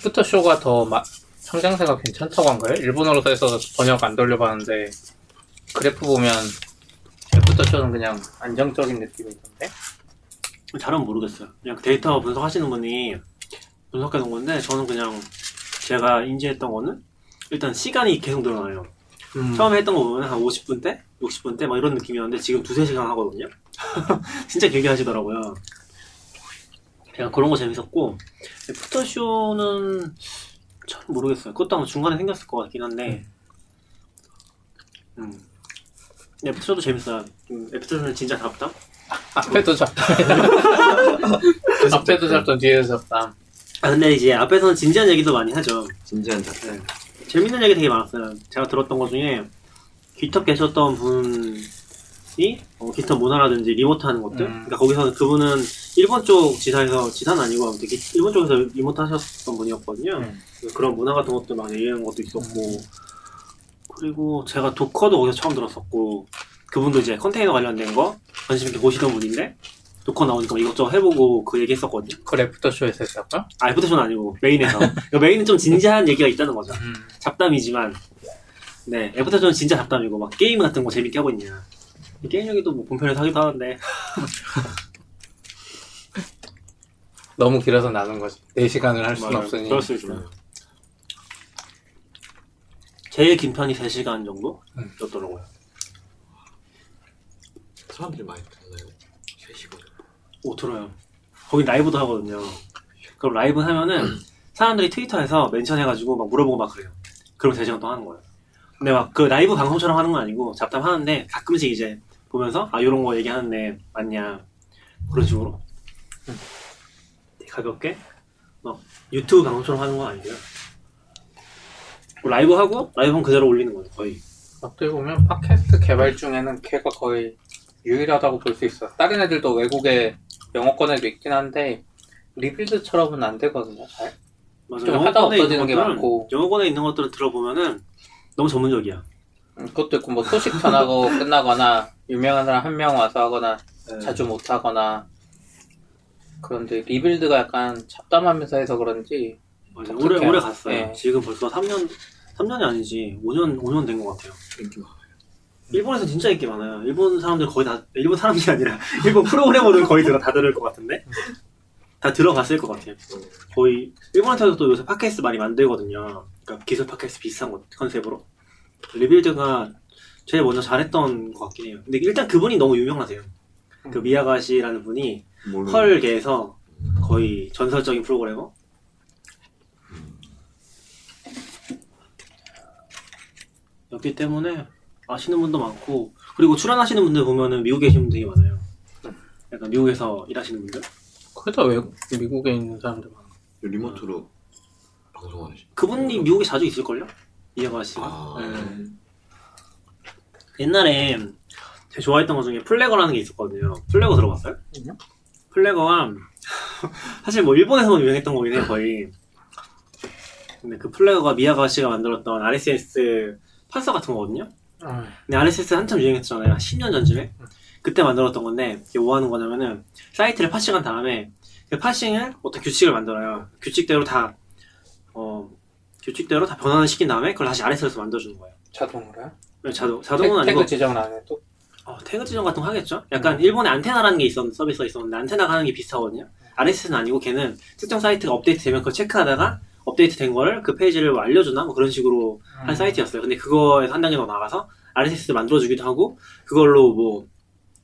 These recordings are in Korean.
after show가 더 마, 성장세가 괜찮다고 한 거예요? 일본어로 해서 번역 안 돌려봤는데 그래프 보면 after show는 그냥 안정적인 느낌이던데? 잘은 모르겠어요. 그냥 데이터 분석하시는 분이 분석해 놓은 건데 저는 그냥 제가 인지했던 거는 일단 시간이 계속 늘어나요. 음. 처음에 했던 거 보면 한 50분 대? 60분 대? 막 이런 느낌이었는데 지금 두세 시간 하거든요. 진짜 길게 하시더라고요. 제가 그런 거 재밌었고 애프터쇼는 잘 모르겠어요. 그것도 아마 중간에 생겼을 것 같긴 한데 음. 애프터쇼도 재밌어요. 음, 애프터쇼는 진짜 답답? 앞에도 잡 앞에도 잡던 뒤에도 잡다. 아 근데 이제 앞에서는 진지한 얘기도 많이 하죠. 진지한 작품. 네. 재밌는 얘기 되게 많았어요. 제가 들었던 것 중에 깃헙 계셨던 분 이 어, GitHub 문화라든지 remote 하는 것들. 음. 그러니까 거기서 그분은 일본 쪽 지사에서 지사는 아니고 아무튼 기- 일본 쪽에서 remote 하셨던 분이었거든요. 음. 그래서 그런 문화 같은 것도 막 얘기하는 것도 있었고 그리고 제가 Docker도 거기서 처음 들었었고 그분도 이제 컨테이너 관련된 거 관심 있게 보시던 분인데 Docker 나오니까 막 이것저것 해보고 그 얘기 했었거든요. 그 after show에서 했었까? 아, after show는 아니고 main에서. 그러니까 main은 좀 진지한 얘기가 있다는 거죠. 음. 잡담이지만 네 애프터쇼는 진짜 잡담이고 막 게임 같은 거 재밌게 하고 있냐 이 게임 얘기도 뭐 본편에서 하기도 하는데 너무 길어서 나는 거지. 4시간을 할 수는 맞아요. 없으니. 그럴 수 있어요 제일 긴 편이 3시간 정도? 음. 였더라고요 사람들이 많이 듣나요? 3시간. 오 들어요 거기 라이브도 하거든요 그럼 라이브 하면은 사람들이 트위터에서 mention 해가지고 막 물어보고 막 그래요 그럼 3시간 동안 하는 거예요 근데 막 그 라이브 방송처럼 하는 건 아니고 잡담 하는데 가끔씩 이제 보면서 아 요런 거 얘기하는데 맞냐 그런 식으로 음. 가볍게 막 유튜브 방송처럼 하는 건 아니고요 라이브 하고 라이브는 그대로 올리는 거죠 거의 어떻게 보면 팟캐스트 개발 중에는 걔가 거의 유일하다고 볼 수 있어. 다른 애들도 외국에 영어권 에도 있긴 한데 리빌드처럼은 안 되거든요. 잘. 맞아 좀 하다 영어권에 없어지는 있는 게 것들은- 많고. 영어권에 있는 것들을 들어보면은 너무 전문적이야 음, 그것도 있고 뭐 소식 전하고 끝나거나 유명한 사람 한 명 와서 하거나 네. 자주 못 하거나 그런데 리빌드가 약간 잡담하면서 해서 그런지 맞아. 오래 오래 갔어요. 네. 지금 벌써 3년 3년이 아니지 5년 5년 된 것 같아요. 인기 많아요. 일본에서 진짜 인기 많아요. 일본 사람들 거의 다 일본 사람들이 아니라 일본 프로그래머들 거의 들어 다 들을 것 같은데 다 들어갔을 것 같아요. 거의 일본에서도 요새 팟캐스트 많이 만들거든요. 그러니까 기술 팟캐스트 비슷한 것 컨셉으로 리빌드가 제일 먼저 잘했던 것 같긴 해요. 근데 일단 그분이 너무 유명하세요. 그 미야가시라는 분이 모르는- 헐계에서 거의 전설적인 프로그래머 였기 때문에 아시는 분도 많고 그리고 출연하시는 분들 보면은 미국에 계신 분들 되게 많아요. 약간 미국에서 일하시는 분들 그래도 외국 미국에 있는 사람들 많아. 리모트로 방송하시. 그분이 미국에 자주 있을걸요? 이해가 씨가 아, 네. 옛날에 제가 좋아했던 것 중에 플래거라는 게 있었거든요. 플래거 들어봤어요? 아니요. 플래거가 사실 뭐 일본에서만 유행했던 거긴 해요 거의. 근데 그 플래거가 미야가 씨가 만들었던 RSS 판서 같은 거거든요. 아, 근데 RSS 한참 유행했잖아요. 한 10년 전쯤에. 그때 만들었던 건데, 이게 뭐 하는 거냐면은, 사이트를 파싱한 다음에, 그 파싱을 어떤 규칙을 만들어요. 규칙대로 다, 어, 규칙대로 다 변환을 시킨 다음에, 그걸 다시 RSS로 만들어주는 거예요. 자동으로요? 자동, 자동은 태, 아니고, 그 지정은 안 해도 어, 태그 지정 같은 거 하겠죠? 약간 일본에 안테나라는 게 있었, 서비스가 있었는데, 안테나가 하는 게 비슷하거든요? RSS는 아니고, 걔는 특정 사이트가 업데이트 되면 그걸 체크하다가, 업데이트 된 거를 그 페이지를 뭐 알려주나? 뭐 그런 식으로 음. 한 사이트였어요. 근데 그거에서 한 단계 더 나가서 RSS를 만들어주기도 하고 그걸로 뭐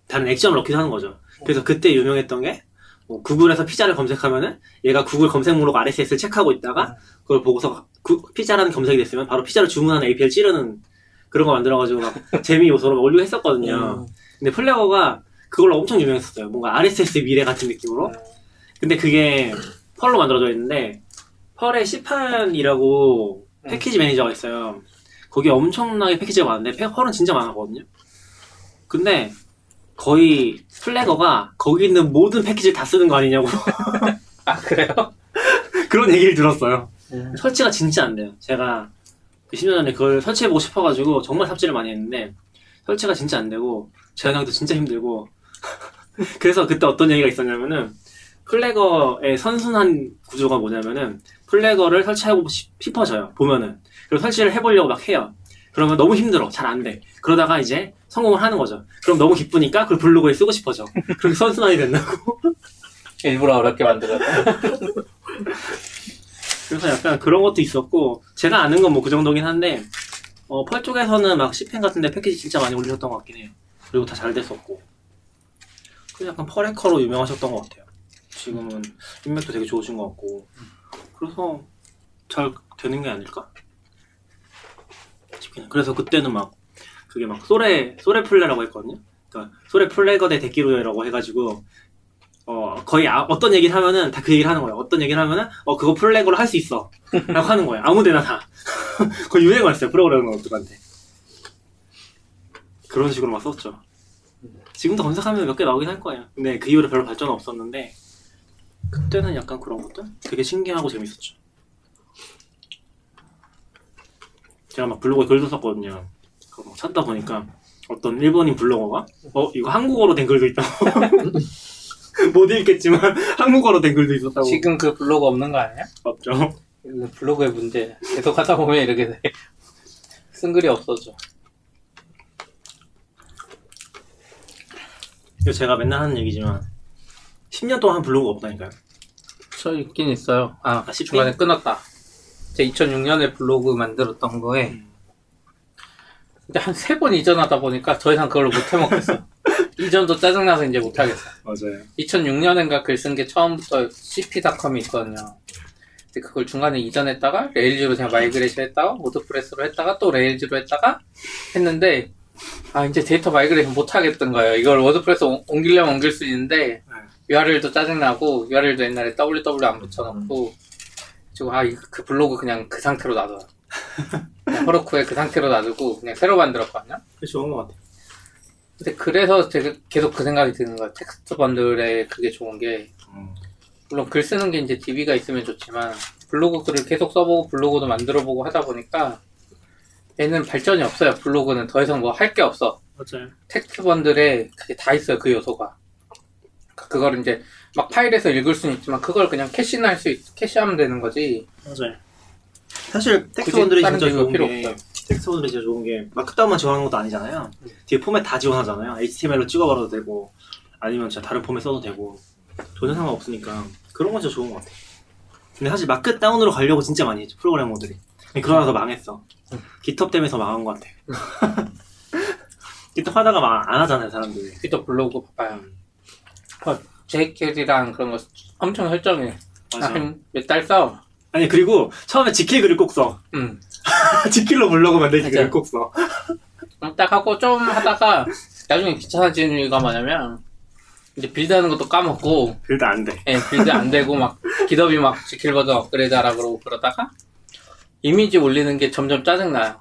다른 액션을 넣기도 하는 거죠. 그래서 그때 유명했던 게 뭐 구글에서 피자를 검색하면은 얘가 구글 검색 목록 RSS를 체크하고 있다가 그걸 보고서 구- 피자라는 검색이 됐으면 바로 피자를 주문하는 API를 찌르는 그런 거 만들어가지고 막 재미 요소로 막 올리고 했었거든요. 음. 근데 Plagger가 그걸로 엄청 유명했었어요. 뭔가 RSS 미래 같은 느낌으로. 근데 그게 Perl로 만들어져 있는데 Perl의 CPAN이라고 음. 패키지 매니저가 있어요. 거기에 엄청나게 패키지가 많은데 페- Perl은 진짜 많았거든요. 근데 거의 Plagger가 거기 있는 모든 패키지를 다 쓰는 거 아니냐고 아 그래요? 그런 얘기를 들었어요. 음. 설치가 진짜 안 돼요. 제가 그 10년 전에 그걸 설치해보고 싶어가지고 정말 삽질을 많이 했는데 설치가 진짜 안 되고 재현하기도 진짜 힘들고 그래서 그때 어떤 얘기가 있었냐면은 플래거의 선순환 구조가 뭐냐면은 플래거를 설치하고 싶- 싶어져요. 보면은 그리고 설치를 해보려고 막 해요. 그러면 너무 힘들어. 잘 안 돼. 그러다가 이제 성공을 하는 거죠. 그럼 너무 기쁘니까 그걸 블로그에 쓰고 싶어져. 그렇게 선순환이 된다고. 일부러 어렵게 만들었다. 그래서 약간 그런 것도 있었고 제가 아는 건 뭐 그 정도긴 한데 어, 펄 쪽에서는 막 시펜 같은데 패키지 진짜 많이 올리셨던 것 같긴 해요. 그리고 다 잘 됐었고 그래서 약간 펄 해커로 유명하셨던 것 같아요. 지금은 인맥도 되게 좋으신 것 같고 그래서 잘 되는 게 아닐까? 싶긴. 그래서 그때는 막 그게 막 소레 소레 플레라고 했거든요. 그러니까 소레 플레거 대 데키로라고 해가지고 어 거의 아- 어떤 얘기를 하면은 다 그 얘기를 하는 거예요. 어떤 얘기를 하면은 어 그거 플래그로 할 수 있어 라고 하는 거예요. 아무데나 다. 거의 유행어였어요. 프로그래머들한테. 그런 식으로 막 썼죠. 지금도 검색하면 몇 개 나오긴 할 거예요. 근데 그 이후로 별로 발전은 없었는데 그때는 약간 그런 것들 되게 신기하고 재밌었죠. 제가 막 블로그에 글도 썼거든요. 막 찾다 보니까 어떤 일본인 블로거가 어 이거 한국어로 된 글도 있다고 못 읽겠지만 한국어로 된 글도 있었다고 지금 그 블로그 없는 거 아니야? 이거 블로그의 문제. 계속 하다 보면 이렇게 돼. 쓴 글이 없어져. 이거 제가 맨날 하는 얘기지만 10년 동안 한 블로그가 없다니까요. 저 있긴 있어요. 아, 아? 중간에 끊었다. 제 2006년에 블로그 만들었던 거에 음. 이제 한 세 번 이전하다 보니까 더 이상 그걸 못 해먹겠어. 이전도 짜증나서 이제 못 하겠어. 맞아요. 2006년인가 글 쓴 게 처음부터 cp.com이 있거든요. 근데 그걸 중간에 이전했다가 Rails로 그냥 migration 했다가 WordPress로 했다가 또 Rails로 했다가 했는데 아 이제 데이터 migration 못 하겠던 거예요. 이걸 WordPress 옮- 옮기려면 옮길 수 있는데 URL도 짜증나고 URL도 옛날에 ww 안 붙여놓고 지금 아그 블로그 그냥 그 상태로 놔둬. 그냥 Heroku에 그 상태로 놔두고 그냥 새로 만들었거든요. 그게 좋은 것 같아요. 근데 그래서 제가 계속 그 생각이 드는 거예요. TextBundle에 그게 좋은 게 음. 물론 글 쓰는 게 이제 DB가 있으면 좋지만 블로그 글을 계속 써보고 블로그도 만들어보고 하다 보니까 얘는 발전이 없어요. 블로그는 더 이상 뭐 할 게 없어. 맞아요. TextBundle에 그게 다 있어요. 그 요소가. 그러니까 그걸 이제 막 파일에서 읽을 수는 있지만 그걸 그냥 cache나 할 수 있, cache하면 되는 거지. 맞아요. 사실 다른 진짜 게 좋은 게. TextBundle이 진짜 좋은 게 Markdown만 지원하는 것도 아니잖아요. 뒤에 포맷 다 지원하잖아요. HTML로 찍어버려도 되고 아니면 진짜 다른 포맷 써도 되고 전혀 상관없으니까 그런 건 진짜 좋은 것 같아요. 근데 사실 Markdown으로 가려고 진짜 많이 했죠 프로그래머들이. 그러다가 망했어. GitHub 때문에 더 망한 것 같아요. GitHub 하다가 막 안 하잖아요 사람들이. 피터 블로그 봐봐요. 어, Jekyll이랑 그런 거 엄청 설정해. 한 몇달 써. 아니 그리고 처음에 지킬 글을 꼭 써. 음. Jekyll로 블로그 만들기 맞아요. 글을 꼭 써. 딱 하고 좀 하다가 나중에 귀찮아지는 이유가 뭐냐면 이제 build하는 것도 까먹고 build 안 돼. 예, build 안 되고 막 GitHub이 막 지킬 버전 업그레이드 하라 그러고 그러다가 이미지 올리는 게 점점 짜증 나요.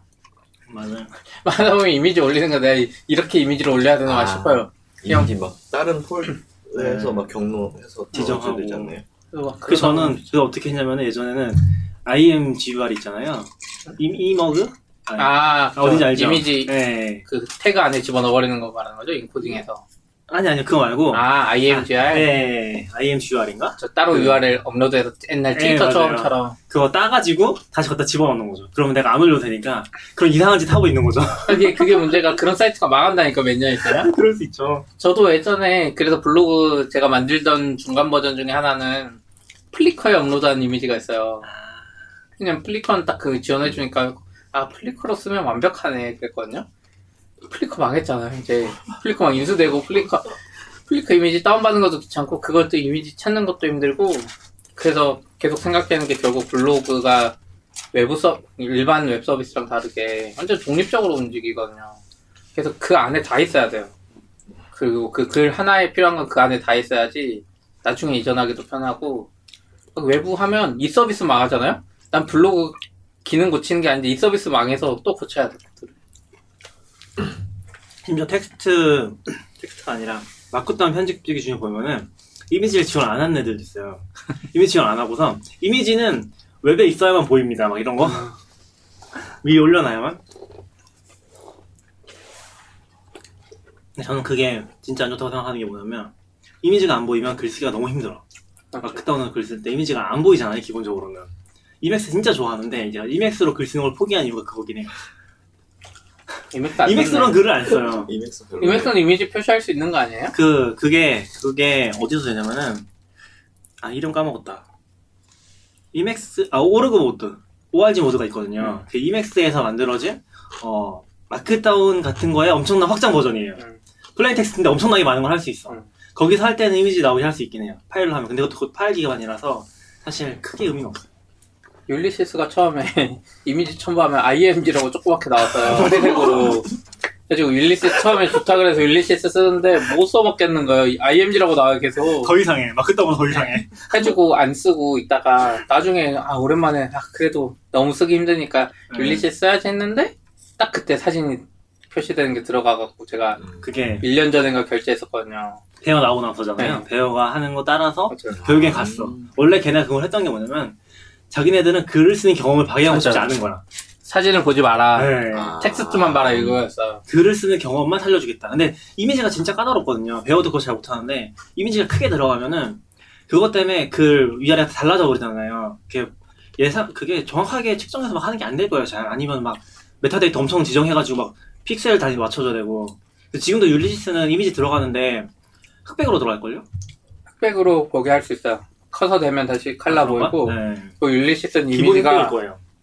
맞아요. 하다 보면 이미지 올리는 거 내가 이렇게 이미지를 올려야 되나 아. 싶어요. 이미지 막 다른 폴에서 네. 막 경로해서 지정하고. 되지 않나요? 막그 저는 그거 어떻게 했냐면 예전에는 IMGUR 있잖아요. 이, 이머그? 아, 아, 어딘지 알죠? 이미지 네. 그 태그 안에 집어넣어 버리는 거 말하는 거죠? 인코딩에서. 아니 아니 그거 말고. 아, IMGR. 네. IMGUR인가? 저 따로 그- URL 업로드해서 옛날 네, 트위터. 처음처럼 그거 따가지고 다시 갖다 집어넣는 거죠. 그러면 내가 안 올려도 되니까 그런 이상한 짓 하고 있는 거죠. 그게 그게 문제가 그런 사이트가 망한다니까 몇 년 있어요. 그럴 수 있죠. 저도 예전에 그래서 블로그 제가 만들던 중간 버전 중에 하나는 Flickr에 업로드한 이미지가 있어요. 그냥 Flickr는 딱 그 지원해주니까 아 Flickr로 쓰면 완벽하네 그랬거든요. Flickr 망했잖아요. 이제 Flickr 막 인수되고 Flickr Flickr 이미지 다운받는 것도 귀찮고 그것도 이미지 찾는 것도 힘들고 그래서 계속 생각되는 게 결국 블로그가 외부 서 일반 웹 서비스랑 다르게 완전 독립적으로 움직이거든요. 그래서 그 안에 다 있어야 돼요. 그리고 그 글 하나에 필요한 건 그 안에 다 있어야지 나중에 이전하기도 편하고 외부 하면 이 서비스 망하잖아요. 난 블로그 기능 고치는 게 아닌데 이 서비스 망해서 또 고쳐야 돼. 심지어 텍스트 텍스트가 아니라 Markdown 편집기 중에 보면은 이미지를 지원 안 하는 애들도 있어요. 이미지 지원 안 하고서 이미지는 웹에 있어야만 보입니다. 막 이런 거 위에 올려놔야만. 저는 그게 진짜 안 좋다고 생각하는 게 뭐냐면 이미지가 안 보이면 글쓰기가 너무 힘들어. Markdown으로 글 쓸 때 이미지가 안 보이잖아요, 기본적으로는. Emacs 진짜 좋아하는데, 이제 Emacs로 글 쓰는 걸 포기한 이유가 그거긴 해요. Emacs 썼네. 글을 안 써요. Emacs 별로. Emacs는 이미지 표시할 수 있는 거 아니에요? 그, 그게, 그게 어디서 되냐면은, 아, 이름 까먹었다. 이맥스, 아, 오르그 모드. ORG 모드가 있거든요. 음. 그 Emacs에서 만들어진, 어, Markdown 같은 거에 엄청난 확장 버전이에요. 음. plain text인데 엄청나게 많은 걸 할 수 있어. 음. 거기서 할 때는 이미지 나오게 할 수 있긴 해요. 파일로 하면. 근데 그것도 파일 기반이라서 사실 크게 의미는 없어요. Ulysses가 처음에 이미지 첨부하면 IMG라고 조그맣게 나왔어요. 회색으로. 그래가지고 Ulysses 처음에 좋다 그래서 Ulysses 쓰는데 못 써먹겠는 거예요. IMG라고 나와 계속. 더 이상해. Markdown 더 이상해. 해주고 안 쓰고 있다가 나중에 아 오랜만에 아 그래도 너무 쓰기 힘드니까 네. 율리시스 써야지 했는데 딱 그때 사진이 표시되는 게 들어가갖고 제가 음. 그게 1년 전인가 결제했었거든요. 배어 나오고 나서잖아요. 네. 배어가 하는 거 따라서 맞아요. 결국엔 갔어. 원래 걔네가 그걸 했던 게 뭐냐면 자기네들은 글을 쓰는 경험을 방해하고 싶지. 않은 거야. 사진을 보지 마라. 네. 아. 텍스트만 봐라 이거였어. 글을 쓰는 경험만 살려주겠다. 근데 이미지가 진짜 까다롭거든요. 배어도 그거 잘 못하는데 이미지가 크게 들어가면은 그것 때문에 글 위아래가 달라져 버리잖아요. 그게 예상 그게 정확하게 측정해서 막 하는 게 안 될 거예요. 잘 아니면 막 메타데이터 엄청 지정해가지고 막 픽셀 단위 맞춰줘야 되고. 지금도 Ulysses는 이미지 들어가는데 흑백으로 들어갈 걸요? 흑백으로 보게 할 수 있어요. 커서 되면 다시 칼라 그런가? 보이고 네. 그 Ulysses는 이미지가.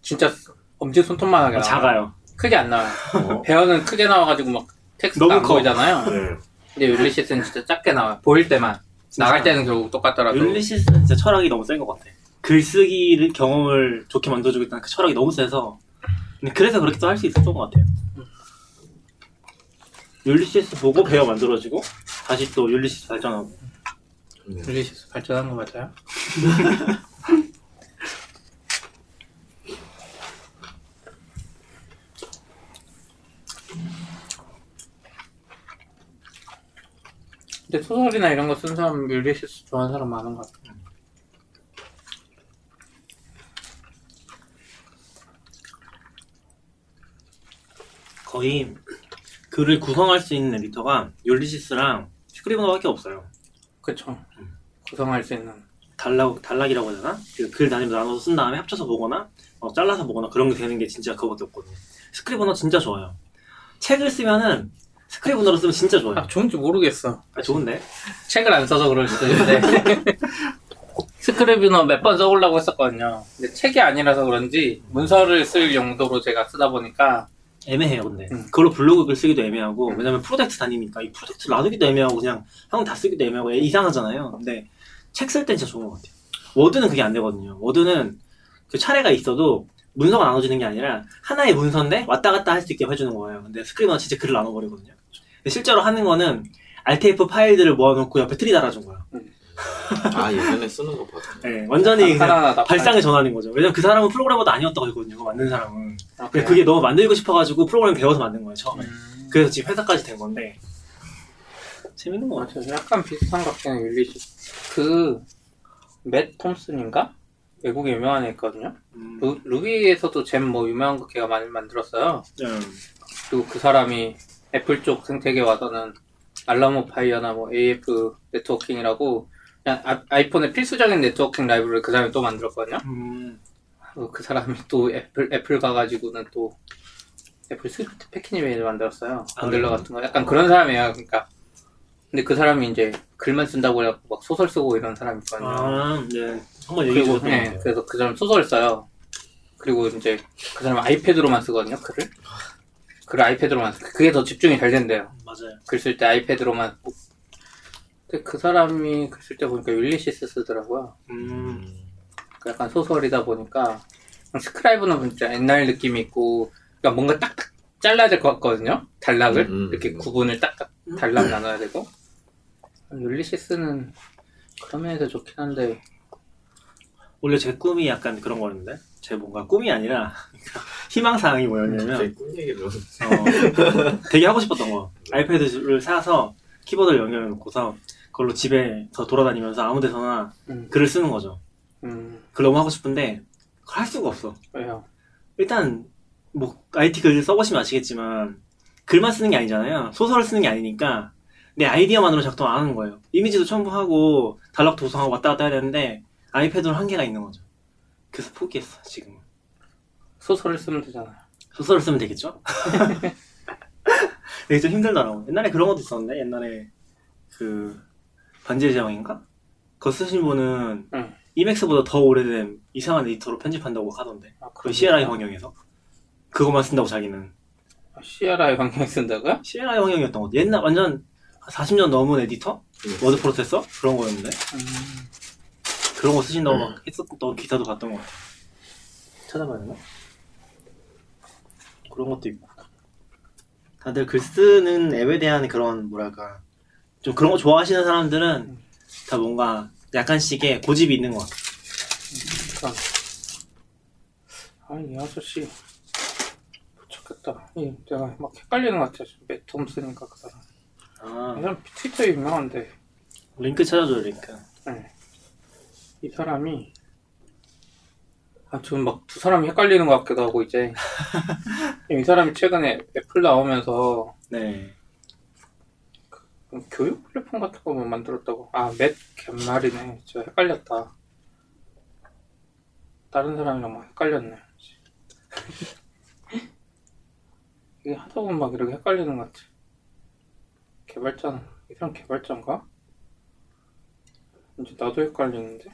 진짜 엄지 손톱만하게 나와요. 작아요. 크게 안 나와요. 어. Bear는 크게 나와가지고 막 텍스트가 너무 안 커. 보이잖아요. 네. 근데 Ulysses는 진짜 작게 나와요. 보일 때만. 나갈 때는 결국 똑같더라도. Ulysses는 진짜 철학이 너무 센 것 같아. 글쓰기를 경험을 좋게 만들어주겠다는 그 철학이 너무 세서. 근데 그래서 그렇게 또 할 수 있었던 것 같아요. Ulysses 보고 Bear 만들어지고 다시 또 Ulysses 발전하고. 좋네요. Ulysses 발전한 거 맞아요? 근데 소설이나 이런 거 쓴 사람 Ulysses 좋아하는 사람 많은 것 같아요. 거의 글을 구성할 수 있는 에디터가 Ulysses랑 Scrivener밖에 없어요. 그쵸. 구성할 수 있는. 단락, 단락이라고 해야 되나? 그 글 단위로 나눠서 쓴 다음에 합쳐서 보거나, 어, 잘라서 보거나 그런 게 되는 게 진짜 그거밖에 없거든요. Scrivener 진짜 좋아요. 책을 쓰면은 Scrivener로 쓰면 진짜 좋아요. 아, 좋은지 모르겠어. 아, 좋은데? 책을 안 써서 그럴 수도 있는데. Scrivener 몇 번 써보려고 했었거든요. 근데 책이 아니라서 그런지 문서를 쓸 용도로 제가 쓰다 보니까 애매해요, 근데. 음. 그걸로 블로그 글 쓰기도 애매하고, 왜냐면 프로젝트 다니니까 이 프로젝트 놔두기도 애매하고, 그냥 한번 다 쓰기도 애매하고, 이상하잖아요. 근데 책 쓸 땐 진짜 좋은 것 같아요. Word는 그게 안 되거든요. Word는 그 차례가 있어도 문서가 나눠지는 게 아니라 하나의 문서인데 왔다 갔다 할 수 있게 해주는 거예요. 근데 Scrivener는 진짜 글을 나눠버리거든요. 근데 실제로 하는 거는 RTF 파일들을 모아놓고 옆에 트리 달아준 거예요. 아 예전에 쓰는 거 봤네. 네, 완전히 그냥 발상의 전환인 거죠. 왜냐면 그 사람은 프로그래머도 아니었다고 했거든요. 만든 사람은. 아, 근데 그게 너무 만들고 싶어가지고 프로그램 배워서 만든 거예요, 처음에. 음. 그래서 지금 회사까지 된 건데 재밌는 거 같아요. 맞아요. 약간 비슷한 것 같긴 해요, Ulysses. 그, Matt Thompson인가? 외국에 유명한 애 있거든요. 음, 루, Ruby에서도 gem 뭐 유명한 거 걔가 많이 만들었어요. 음, 그리고 그 사람이 애플 쪽 생태계 와서는 Alamofire나 뭐 AFNetworking이라고 아, 아이폰의 필수적인 networking library를 그 사람이 또 만들었거든요. 음, 그 사람이 또 애플 애플 가가지고는 또 애플 Swift Package Manager를 만들었어요. 아, Bundler 그래요? 같은 거 약간 그런 사람이에요. 그러니까 근데 그 사람이 이제 글만 쓴다고 해갖고 막 소설 쓰고 이런 사람이 있거든요. 아, 네. 한번 얘기해 그리고 주셨던 것 네, 같아요. 그래서 그 사람 소설 써요. 그리고 이제 그 사람 은 아이패드로만 쓰거든요. 글을. 글을 아이패드로만 쓰. 그게 더 집중이 잘 된대요. 맞아요. 글 쓸 때 아이패드로만. 근데 그 사람이 글쓸 때 보니까 율리시스 쓰더라고요. 음, 그 약간 소설이다 보니까 스크라이브는 진짜 옛날 느낌이 있고 그러니까 뭔가 딱딱 잘라야 될 것 같거든요. 단락을 음, 음, 이렇게 음. 구분을 딱딱 단락 나눠야 되고 율리시스는 그런 면에서 좋긴 한데 원래 제 꿈이 약간 그런 거였는데 제 뭔가 꿈이 아니라 희망 사항이 뭐였냐면 제꿈 얘기를 어, 되게 하고 싶었던 거. 아이패드를 사서 키보드를 연결해 놓고서 그걸로 집에서 돌아다니면서 아무 데서나 음, 글을 쓰는 거죠. 음 그걸 너무 하고 싶은데 그걸 할 수가 없어. 왜요? 일단 뭐 IT 글 써보시면 아시겠지만 글만 쓰는 게 아니잖아요. 소설을 쓰는 게 아니니까 내 아이디어만으로 작동 안 하는 거예요. 이미지도 첨부하고 달력 도성하고 왔다 갔다 해야 되는데 아이패드로 한계가 있는 거죠. 그래서 포기했어 지금. 소설을 쓰면 되잖아요. 소설을 쓰면 되겠죠? 되게 좀 힘들더라고. 옛날에 그런 것도 있었는데 옛날에 그 반지의 제왕인가? 그거 쓰신 분은 응. Emacs보다 더 오래된 이상한 에디터로 편집한다고 하던데. 아, 그 CLI 환경에서 그것만 쓴다고 자기는. CLI 환경 쓴다고요? CLI 환경이었던 것 같아. 옛날 완전 40년 넘은 에디터? 음. 워드 프로세서? 그런 거였는데. 음, 그런 거 쓰신다고 막 했었던 기사도 봤던 것 같아. 찾아봐야 되나? 그런 것도 있고. 다들 글 쓰는 앱에 대한 그런, 뭐랄까. 좀 그런 거 좋아하시는 사람들은 다 뭔가 약간씩의 고집이 있는 것 같아. 아니 이 아저씨 못 찾겠다. 이 내가 막 헷갈리는 것 같아. 맷 톰스니까 그 사람. 아, 이 사람 트위터에 유명한데 링크 찾아줘요, 링크. 네. 이 사람이 아, 지금 막 두 사람이 헷갈리는 것 같기도 하고 이제 이 사람이 최근에 애플 나오면서 네. 교육 플랫폼 같은 거뭐 만들었다고? 아 맷 갯말이네. 제가 헷갈렸다. 다른 사람이랑 막 헷갈렸네. 이게 하다 보면 막 이렇게 헷갈리는 것 같아. 개발자는 이 사람 개발자인가? 이제 나도 헷갈리는데?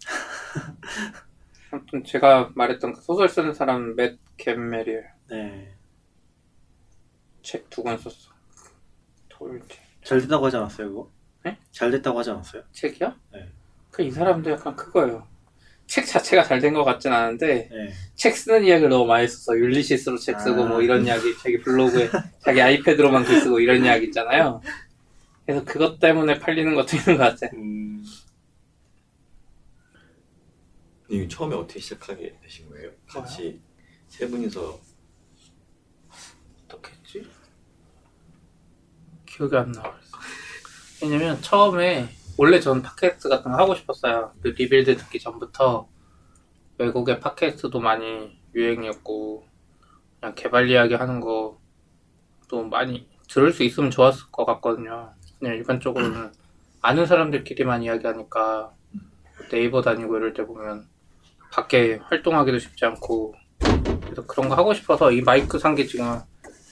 아무튼 제가 말했던 그 소설 쓰는 사람 맷 갯멜이에요. 네. 책 두 권 썼어 돌지 잘 됐다고 하지 않았어요, 그거? 네? 잘 됐다고 하지 않았어요? 책이요? 네. 그 이 사람도 약간 그거예요. 책 자체가 잘 된 것 같진 않은데 네. 책 쓰는 이야기를 너무 많이 써서 율리시스로 책 쓰고 아. 뭐 이런 이야기 자기 블로그에 자기 아이패드로만 글 쓰고 이런 이야기 있잖아요. 그래서 그것 때문에 팔리는 것도 있는 것 같아. 음, 이 처음에 어떻게 시작하게 되신 거예요? 같이 세 분이서 어떻게? 기억이 안 나. 왜냐면 처음에 원래 전 팟캐스트 같은 거 하고 싶었어요. 그 Rebuild 듣기 전부터 외국의 팟캐스트도 많이 유행이었고 그냥 개발 이야기 하는 거도 많이 들을 수 있으면 좋았을 것 같거든요. 그냥 일반적으로는 아는 사람들끼리만 이야기하니까 네이버 다니고 이럴 때 보면 밖에 활동하기도 쉽지 않고 그래서 그런 거 하고 싶어서 이 마이크 산 게 지금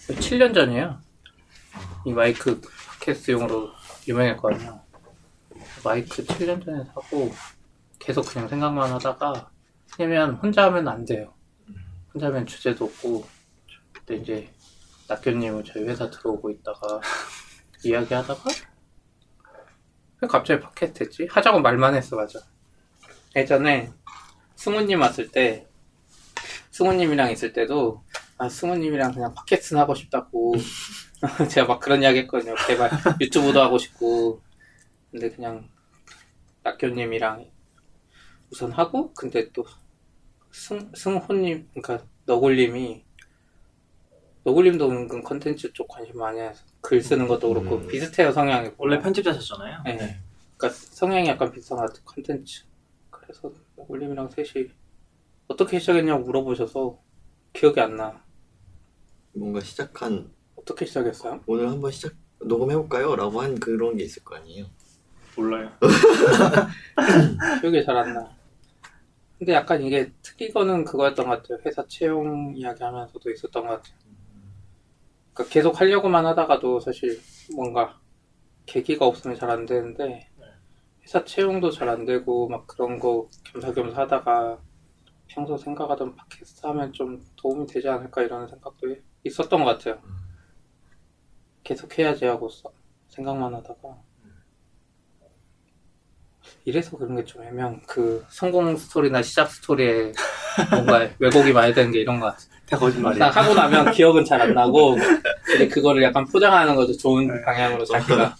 7년 전이에요. 이 마이크 팟캐스트용으로 유명했거든요. 마이크 7년 전에 사고 계속 그냥 생각만 하다가 왜냐면 혼자 하면 안 돼요. 혼자 하면 주제도 없고 그때 이제 낙교님은 저희 회사 들어오고 있다가 이야기하다가 왜 갑자기 팟캐스트 했지? 하자고 말만 했어 맞아. 예전에 승우님 왔을 때 승우님이랑 있을 때도 아 승우님이랑 그냥 팟캐스트 하고 싶다고 제가 막 그런 이야기 했거든요. 개발 유튜브도 하고 싶고 근데 그냥 낙교님이랑 우선 하고 근데 또 승, 승호님 그러니까 너굴님이 너굴님도 은근 컨텐츠 쪽 관심 많이 해서 글 쓰는 것도 그렇고 음. 비슷해요 성향이 원래 편집자셨잖아요. 네. 그러니까 성향이 약간 비슷한 것 같아요 컨텐츠 그래서 너굴님이랑 셋이 어떻게 시작했냐고 물어보셔서 기억이 안 나 뭔가 시작한 어떻게 시작했어요? 오늘 한번 시작 녹음해볼까요? 라고 한 그런 게 있을 거 아니에요? 몰라요. 기억이 잘 안 나. 근데 약간 이게 트리거는 그거였던 것 같아요. 회사 채용 이야기 하면서도 있었던 것 같아요. 그러니까 계속 하려고만 하다가도 사실 뭔가 계기가 없으면 잘 안 되는데 회사 채용도 잘 안 되고 막 그런 거 겸사겸사 하다가 평소 생각하던 팟캐스트 하면 좀 도움이 되지 않을까 이런 생각도 있었던 것 같아요. 계속 해야지 하고 써- 생각만 하다가 이래서 그런 게 좀 애매한 그 성공 스토리나 시작 스토리에 뭔가 왜곡이 많이 되는 게 이런 것 같아요. 다 거짓말이야. 딱 하고 나면 기억은 잘 안 나고 근데 그거를 약간 포장하는 거죠. 좋은 방향으로 자기가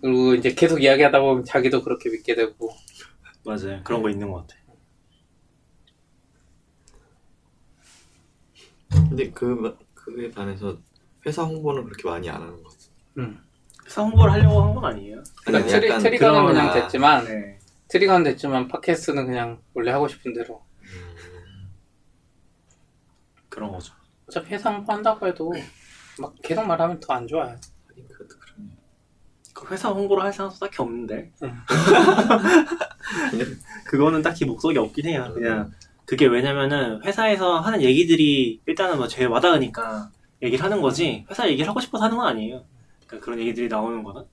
그리고 이제 계속 이야기하다 보면 자기도 그렇게 믿게 되고 맞아요. 그런 거 있는 것 같아. 근데 그, 그에 반해서 회사 홍보는 그렇게 많이 안 하는 것 같아요. 음. 회사 홍보를 하려고 한 건 아니에요. 그러니까 트리, 약간 트리거는 그런- 그냥 아, 됐지만 네. 트리거는 됐지만 팟캐스트는 그냥 원래 하고 싶은 대로 음, 그런 거죠. 어차피 회사 홍보 한다고 해도 막 계속 말하면 더 안 좋아요. 그것도 그러네요. 그 회사 홍보를 할 생각도 딱히 없는데. 응. 그거는 딱히 목적이 없긴 해요. 그냥 그게 왜냐면은 회사에서 하는 얘기들이 일단은 뭐 제일 와닿으니까 얘기를 하는 거지 회사 얘기를 하고 싶어서 하는 건 아니에요. 그러니까 그런 얘기들이 나오는 거는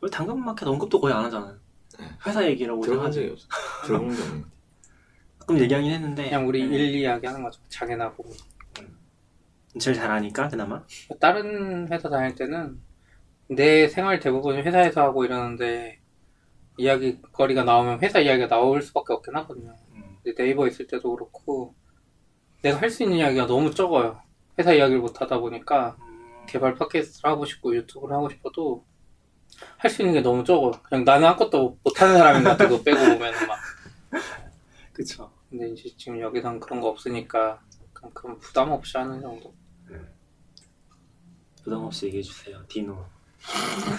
그리고 당근마켓 언급도 거의 안 하잖아요. 네. 회사 얘기라고 들어본 하지. 적이 없어. 들어본 게 없는. 가끔 얘기하긴 했는데 그냥 우리 네. 일 이야기 하는 거죠. 장애나고. 제일 잘하니까 그나마. 다른 회사 다닐 때는 내 생활 대부분 회사에서 하고 이러는데 이야기거리가 나오면 회사 이야기가 나올 수밖에 없긴 하거든요. 근데 네이버 있을 때도 그렇고 내가 할 수 있는 이야기가 너무 적어요. 회사 이야기를 못 하다 보니까 개발 팟캐스트를 하고 싶고 유튜브를 하고 싶어도 할 수 있는 게 너무 적어요. 그냥 나는 아무것도 못하는 사람인 것 같아. 그거 빼고 보면은 막. 그쵸. 근데 이제 지금 여기선 그런 거 없으니까 그런 부담 없이 하는 정도. 부담 없이 얘기해 주세요. 디노.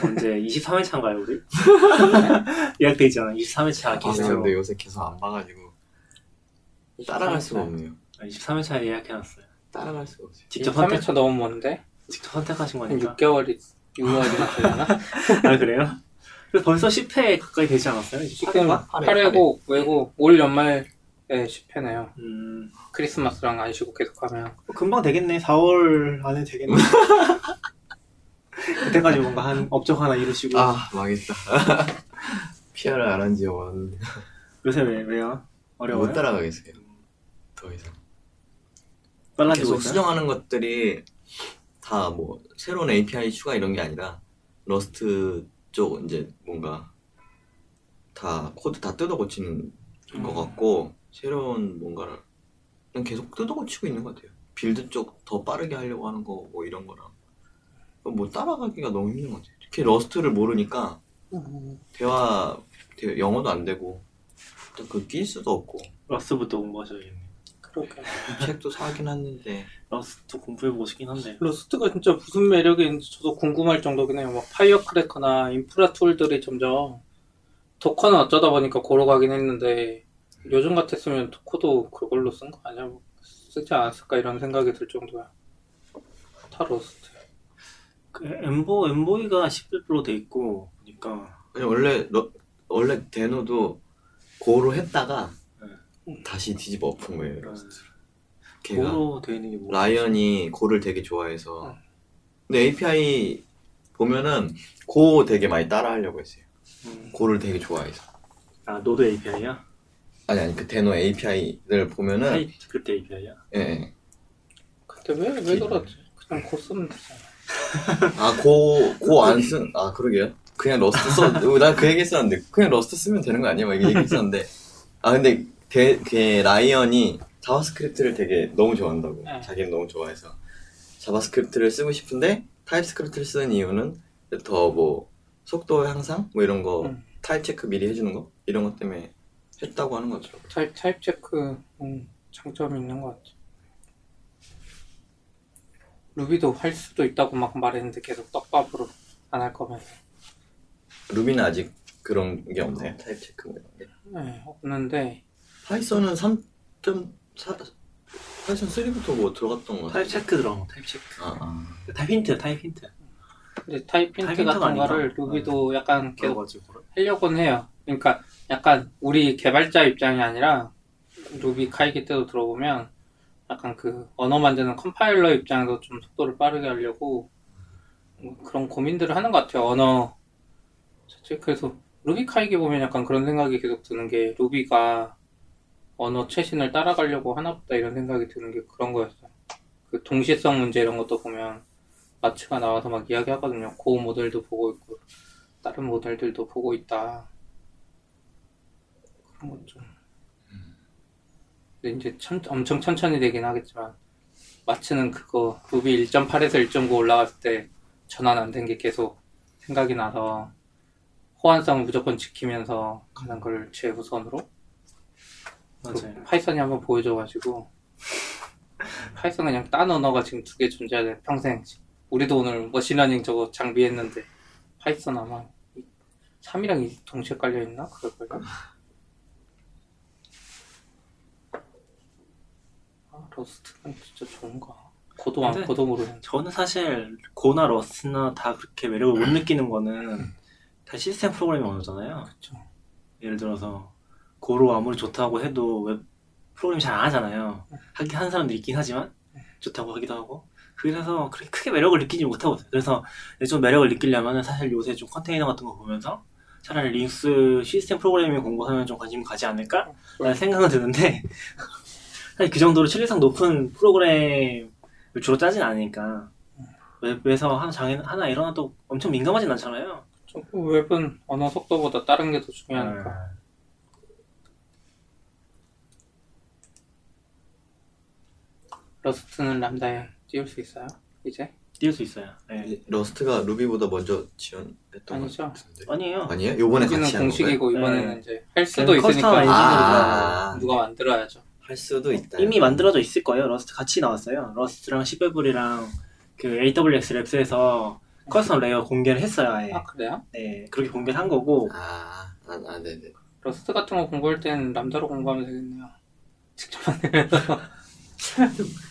언제 23회차인가요 우리? 예약돼 있잖아. 23회차 아, 게스트로. 근데 요새 계속 안 봐가지고 따라갈 수가 없네요. 23회차에 예약해놨어요. 따라갈 수가 없어요. 직접 3회차 선택 너무 먼데? 직접 선택하신 한 거니까. 6개월이 6월이나 되나? 아 그래요? 그래서 벌써 10회 가까이 되지 않았어요? 이제 지금 8회가? 8회고 외고 올 연말에 10회네요. 음, 크리스마스랑 안 쉬고 계속하면 뭐 금방 되겠네. 4월 안에 되겠네. 그때까지 뭔가 한 업적 하나 이루시고 아 망했다. PR을 안한지 왔는데 요새 왜 왜요? 어려워요? 못 따라가겠어요. 더 이상. 빨라지고 계속 있어요? 수정하는 것들이 다 뭐 새로운 API 추가 이런 게 아니라 Rust 쪽 이제 뭔가 다 코드 다 뜯어 고치는 음. 것 같고 새로운 뭔가를 그냥 계속 뜯어 고치고 있는 것 같아요. build 쪽 더 빠르게 하려고 하는 거 뭐 이런 거랑 뭐 따라가기가 너무 힘든 것 같아요. 특히 Rust를 모르니까 대화, 대- 영어도 안 되고 그 낄 수도 없고 Rust부터 공부하셔야겠네. 그렇게 책도 사긴 했는데 Rust 공부해보고 싶긴 한데 Rust가 진짜 무슨 매력이 있는지 저도 궁금할 정도긴 해요. 막 Firecracker나 인프라 tool들이 점점 Docker는 어쩌다 보니까 Go로 가긴 했는데 요즘 같았으면 Docker도 그걸로 쓴 거 아니야? 뭐 쓰지 않았을까 이런 생각이 들 정도야. 다 Rust. 그 엠보 엠보이가 11%로 돼 있고 보니까 그냥 원래 러- 원래 데노도 고로 했다가 다시 뒤집어 엎은 거예요. 러스트. 걔가 있는 게 뭐? 라이언이 고를 되게 좋아해서 어. 근데 API 보면은 고 되게 많이 따라 하려고 했어요. 음. 고를 되게 좋아해서 아 노드 API야? 아니 아니 그 데노 API를 보면은 타입스크립트 API야? 예, 예. 그때 왜, 왜 그러지? 그냥 Go 쓰면 되잖아. 아 Go Go 안 쓴 아 그러게요. 그냥 Rust 써. 난 그 얘기 했었는데 그냥 Rust 쓰면 되는 거 아니야? 막 이렇게 얘기했었는데 아 근데 걔, 걔 라이언이 JavaScript를 되게 너무 좋아한다고 네. 자기는 너무 좋아해서 JavaScript를 쓰고 싶은데 TypeScript를 쓰는 이유는 더 뭐 속도 향상 뭐 이런 거 음. type check 미리 해주는 거 이런 것 때문에 했다고 하는 거죠. type, type check, 음, 장점이 있는 것 같아. Ruby도 할 수도 있다고 막 말했는데 계속 떡밥으로 안 할 거면. Ruby는 아직 그런 게 없나요? type check 뭐 이런 게. 네, 없는데, Python은 3.4 Python 3부터 뭐 들어갔던 거 type. check 들어간 거 type check 아, 아. type hint type hint 근데 type hint type hint가 같은 아닌가? 거를 Ruby도 약간 계속 그래가지고 하려고는 해요. 그러니까 약간 우리 개발자 입장이 아니라 RubyKaigi 때도 들어보면 약간 그 언어 만드는 컴파일러 입장에서 좀 속도를 빠르게 하려고 뭐 그런 고민들을 하는 것 같아요. 언어 자체 그래서 RubyKaigi 보면 약간 그런 생각이 계속 드는 게 Ruby가 언어 최신을 따라가려고 하나보다 이런 생각이 드는 게 그런 거였어요. 그 동시성 문제 이런 것도 보면 마츠가 나와서 막 이야기하거든요. Go 모델도 보고 있고 다른 모델들도 보고 있다. 그런 것 좀. 근데 이제 천, 엄청 천천히 되긴 하겠지만 마츠는 그거 루비 1.8에서 1.9 올라갔을 때 전환 안 된 게 계속 생각이 나서 호환성을 무조건 지키면서 가는 걸 최우선으로 맞아요 Python이 한번 보여줘가지고 Python은 그냥 딴 언어가 지금 두 개 존재하는 평생 우리도 오늘 machine learning 저거 장비했는데 Python 아마 3이랑 2 동시에 깔려있나? 그럴걸요? 아 Rust는 진짜 좋은가 저도 안 저도 모르는. 저는 사실 Go나 Rust나 다 그렇게 매력을 못 느끼는 거는 다 시스템 프로그래밍 언어잖아요. 그쵸. 예를 들어서 Go로 아무리 좋다고 해도 웹 프로그래밍 잘안 하잖아요. 하긴 하는 사람도 있긴 하지만 좋다고 하기도 하고. 그래서 그렇게 크게 매력을 느끼지 못하고 있어요. 그래서 좀 매력을 느끼려면 사실 요새 좀 컨테이너 같은 거 보면서 차라리 링스 시스템 프로그래밍 공부하면 좀 관심 가지 않을까? 라는 생각은 드는데 사실 그 정도로 신뢰성 높은 프로그램을 주로 짜진 않으니까 웹에서 하나 장애 하나 일어나도 엄청 민감하진 않잖아요. 좀 웹은 언어 속도보다 다른 게 더 중요하니까. Rust는 Lambda에 띄울 수 있어요? 이제? 띄울 수 있어요. 네. 이 Rust가 Ruby보다 먼저 지원했던 것 아니죠. 같은데. 아니에요. 아니에요? 요번에 같이 한 공식이고 건가요? 이번에는 네. 이제 할 수도 있으니까 아, 누가 만들어야죠. 할 수도 있다. 이미 만들어져 있을 거예요. Rust 같이 나왔어요. Rust랑 C++이랑 그 AWS Labs에서 custom layer 공개를 했어요. 아예. 아 그래요? 네, 그렇게 공개를 한 거고 아, 아, 아, 네네. Rust 같은 거 공부할 땐 Lambda로 공부하면 되겠네요. 직접 만들어서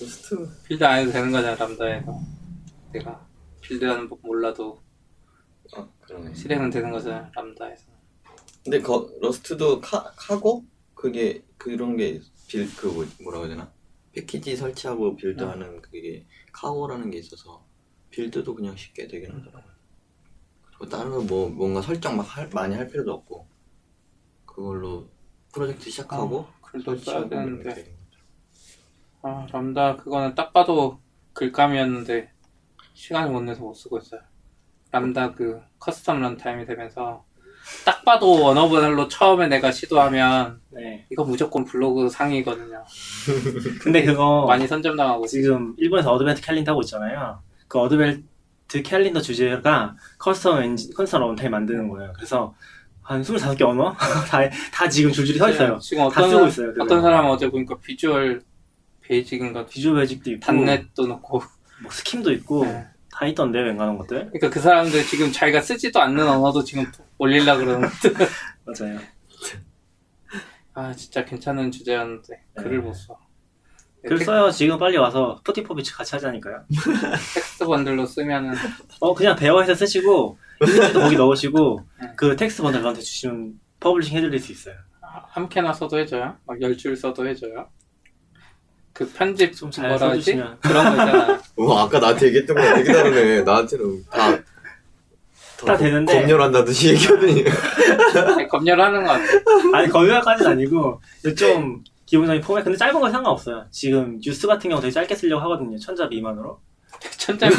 Rust. build 안 해도 되는 거잖아 Lambda에서. 내가 build하는 법 몰라도 아, 그러네. 실행은 되는 거잖아 Lambda에서. 근데 거, Rust도 카, Cargo? 그게 그런 게 빌, 그 뭐, 뭐라고 해야 되나? 패키지 설치하고 build하는 그게 Cargo라는 게 있어서 build도 그냥 쉽게 되긴 하더라고요. 그리고 다른 거 뭐 뭔가 설정 막 할, 많이 할 필요도 없고 그걸로 프로젝트 시작하고 글도 써야 되는데. 아 람다 그거는 딱 봐도 글감이었는데 시간을 못 내서 못 쓰고 있어요. 람다 그 custom runtime이 되면서 딱 봐도 언어번호로 처음에 내가 시도하면 네. 이거 무조건 블로그 상위거든요. 근데 그거 많이 선점당하고 있어요. 지금 일본에서 Advent calendar 하고 있잖아요. 그 Advent calendar 주제가 custom 엔진, custom runtime 만드는 거예요. 그래서 한 25개 언어? 다, 다 지금 줄줄이 서 있어요. 지금 다 어떤 쓰고 있어요. 그거. 어떤 사람은 어제 보니까 Visual Basic인가 Visual Basic도 있고 단넷도 넣고 뭐 Scheme도 있고 네. 다 있던데 웬간한 것들. 그러니까 그 사람들 지금 자기가 쓰지도 않는 언어도 지금 올리려 그러는 맞아요. 아 진짜 괜찮은 주제였는데 글을 네. 못 써. 글 써요. 지금 빨리 와서 44bits 같이 하자니까요. TextBundle로 쓰면은 어 그냥 Bear에서 쓰시고 이미지도 거기 넣으시고 네. 그 TextBundle 저한테 주시면 publishing 해드릴 수 있어요. 한 캔나 써도 해줘요? 막 열 줄 써도 해줘요? 그 편집 좀 잘 뭐라 하지? 그런 거 있잖아. 우와 아까 나한테 얘기했던 거랑 되게 다르네 나한테는 다, 다 되는데. 검열한다는 듯이 얘기하더니 아니, 검열하는 거 같아. 아니 거기까지는 아니고 좀 기본적인 포맷 근데 짧은 건 상관없어요. 지금 뉴스 같은 경우 되게 짧게 쓰려고 하거든요. 천자 미만으로. 천장이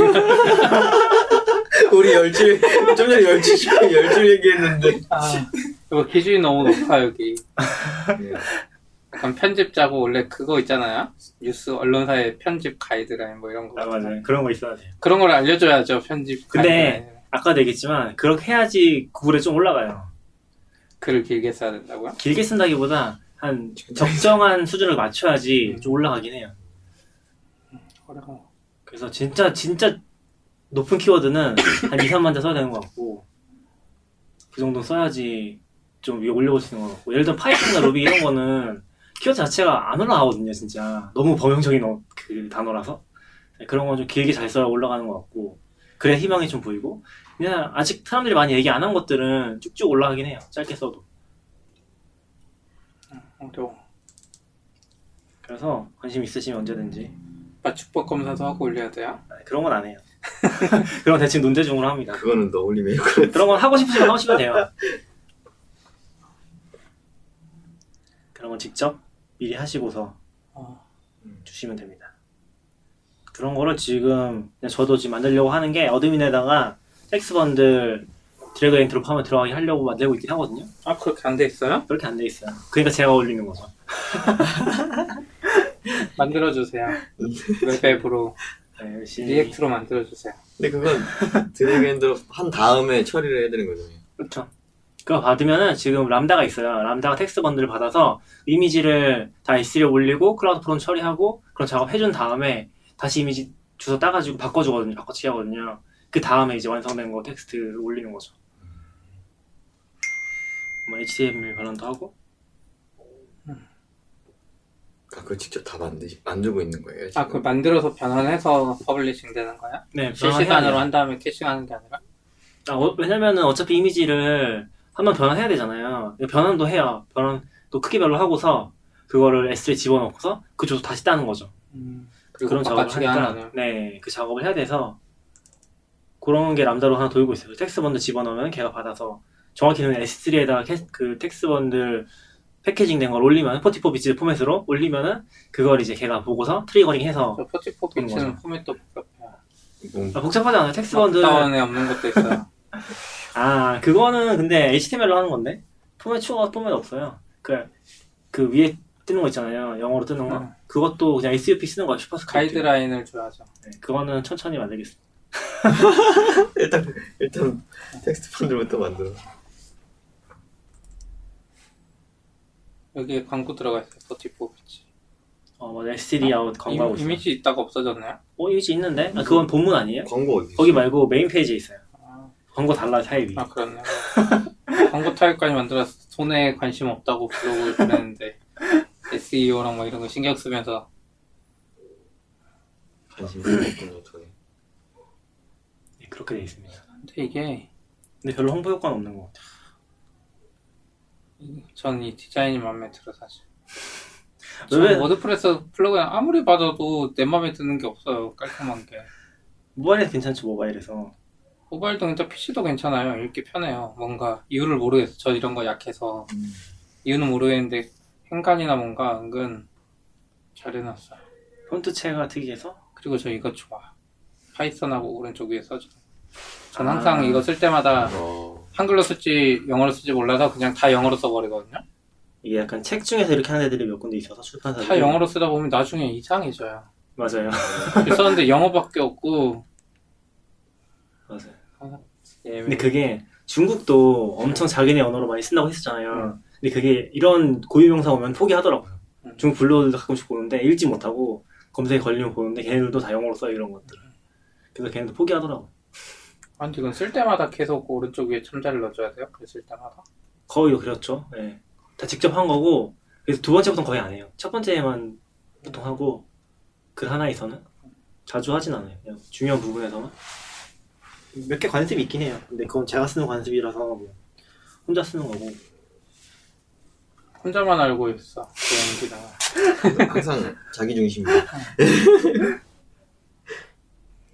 우리 열줄 좀 전에 열줄 열줄 얘기했는데 아, 이거 기준이 너무 높아 여기. 네. 약간 편집자고 원래 그거 있잖아요. 뉴스 언론사의 편집 가이드라인 뭐 이런 거. 아 맞아요. 그런 거 있어야 돼요. 그런 걸 알려줘야죠 편집. 근데 가이드라인. 아까도 얘기했지만 그렇게 해야지 구글에 좀 올라가요. 글을 길게 써야 된다고요? 길게 쓴다기보다 한 적정한 수준을 맞춰야지 좀 올라가긴 해요. 어려워. 그래서 진짜 진짜 높은 키워드는 한 2, 3만 자 써야 되는 것 같고 그 정도 써야지 좀 위에 올려볼 수 있는 것 같고 예를 들어 Python이나 Ruby 이런 거는 키워드 자체가 안 올라가거든요 진짜. 너무 범용적인 어- 그 단어라서. 네, 그런 건 좀 길게 잘 써야 올라가는 것 같고 그래야 희망이 좀 보이고. 그냥 아직 사람들이 많이 얘기 안 한 것들은 쭉쭉 올라가긴 해요 짧게 써도. 어려워. 그래서 관심 있으시면 언제든지. 맞춤법 검사도 하고 올려야 돼요? 아, 그런 건 안 해요. 그런 건 대충 눈대중으로 합니다. 그거는 너 올리면 그런 건 하고 싶으시면 하시면 돼요. 그런 건 직접 미리 하시고서 어, 주시면 됩니다. 그런 거를 지금 저도 지금 만들려고 하는 게 admin에다가 TextBundle drag and drop 하면 들어가게 하려고 만들고 있긴 하거든요. 아 그렇게 안 돼 있어요? 그렇게 안 돼 있어요. 그러니까 제가 올리는 거죠. 만들어주세요. web app으로 네, 열심히. React로 만들어주세요. 근데 그건 drag and drop 한 다음에 처리를 해야 되는 거잖아요 그렇죠. 그거 받으면은 지금 Lambda가 있어요. Lambda가 TextBundle을 받아서 이미지를 다 S3에 올리고 CloudFront 처리하고 그런 작업 해준 다음에 다시 이미지 주소 따가지고 바꿔주거든요. 바꿔치기 하거든요. 그 다음에 이제 완성된 거 텍스트를 올리는 거죠. 뭐 HTML 변환도 하고 그러니까 그걸 직접 다 만드 만들고 있는 거예요? 아, 지금? 그 만들어서 변환해서 publishing 되는 거야? 네, 실시간으로 한 다음에 caching하는 게 아니라? 아, 어, 왜냐면은 어차피 이미지를 한번 변환해야 되잖아요. 변환도 해요. 변환 또 크기별로 하고서 그거를 S3에 집어넣고서 그 주소도 다시 따는 거죠. 그리고 그런 작업을 하니까. 네, 그 작업을 해야 돼서 그런 게 Lambda로 하나 돌고 있어요. TextBundle 집어넣으면 걔가 받아서 정확히는 S3에다가 그 TextBundle packaging 된 걸 올리면 44bits 포맷으로 올리면은 그걸 이제 걔가 보고서 triggering 해서 저 포티포 그런 비치는 거죠. 포맷도 복잡해요. 뭐, 아, 복잡하지 않아요. TextBundle 다운에 없는 것도 있어요. 아 그거는 근데 HTML로 하는 건데 포맷 추가 포맷 없어요. 그, 그 위에 뜨는 거 있잖아요. 영어로 뜨는 거. 음. 그것도 그냥 SUP 쓰는 거야. superscript. 가이드라인을 줘야죠. 네, 그거는 천천히 만들겠습니다. 일단 일단 TextBundle부터 만들어. 여기에 광고 들어가 있어요. 44bits. 어, 맞아. S3 아웃 광고하고 이미, 있어요. 이미지 있다가 없어졌나요? 어, 이미지 있는데? 아, 그건 본문 아니에요? 광고 어디? 거기 말고 메인 페이지에 있어요. 아, 광고 달라 타입이. 아 그렇네요. 광고 타입까지 만들어서 손에 관심 없다고 블로그를 보냈는데 SEO랑 뭐 이런 거 신경 쓰면서 관심 없군요, 저는. 네, 그렇게 돼 있습니다. 근데 이게 근데 별로 홍보 효과는 없는 것 같아요. 전 이 디자인이 마음에 들어 사실. 왜- 저 WordPress plugin 아무리 받아도 내 마음에 드는 게 없어요. 깔끔한 게. 모바일에서 괜찮죠, 모바일에서. 모바일도 괜찮, PC도 괜찮아요. 읽기 편해요. 뭔가 이유를 모르겠어. 저 이런 거 약해서 음. 이유는 모르겠는데 행간이나 뭔가 은근 잘 해놨어요. 폰트체가 특이해서? 그리고 저 이거 좋아. 파이썬하고 오른쪽 위에 써줘. 전 아. 항상 이거 쓸 때마다 어, 한글로 쓸지 영어로 쓸지 몰라서 그냥 다 영어로 써버리거든요. 이게 약간 책 중에서 이렇게 하는 애들이 몇 군데 있어서 출판사들이. 다 영어로 쓰다 보면 나중에 이상해져요. 맞아요. 썼는데 영어밖에 없고 맞아요. 예, 근데 그게 중국도 엄청 자기네 언어로 많이 쓴다고 했었잖아요. 근데 그게 이런 고유명사 오면 포기하더라고요. 음. 중국 블로그도 가끔씩 보는데 읽지 못하고 검색에 걸리면 보는데 걔네들도 다 영어로 써요 이런 것들. 그래서 걔네도 포기하더라고. 아니 이건 쓸 때마다 계속 오른쪽 위에 첨자를 넣어줘야 돼요? 글쓸 때마다? 거의 그렇죠. 네. 다 직접 한 거고 그래서 두 번째부터는 거의 안 해요. 첫 번째만 보통 하고 글 하나에서는 자주 하진 않아요. 중요한 부분에서만 몇 개 관습이 있긴 해요. 근데 그건 제가 쓰는 관습이라서 뭐 혼자 쓰는 거고 혼자만 알고 있어. 그 연기나. 항상 자기 중심이야.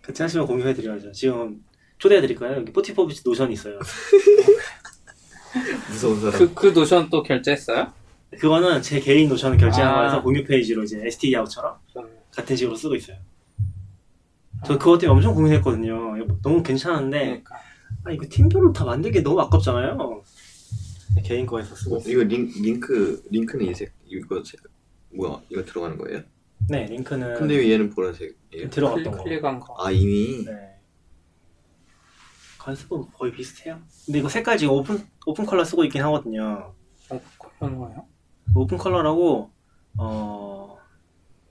같이 하시면 공유해드려야죠. 지금 초대해드릴까요? 여기 44bits Notion이 있어요. 무서운 사람. 그, 그 Notion 또 결제했어요? 그거는 제 개인 Notion을 결제한 아. 거라서 공유 페이지로 이제 stdout처럼 저는 같은 식으로 쓰고 있어요. 저 그것 때문에 엄청 고민했거든요. 너무 괜찮은데 그러니까. 아 이거 팀별로 다 만들기 너무 아깝잖아요. 개인 거에서 쓰고 어. 이거 링, 링크 링크는 이색 이거 색 뭐야 이거 들어가는 거예요? 네 링크는 근데 왜 얘는 보라색이에요? 들어갔던 클릭, 거. 클릭한 거. 아 이미 네. 관습은 거의 비슷해요. 근데 이거 색깔 지금 오픈 Open Color 쓰고 있긴 하거든요. 어, 그런 거예요? Open Color라고 어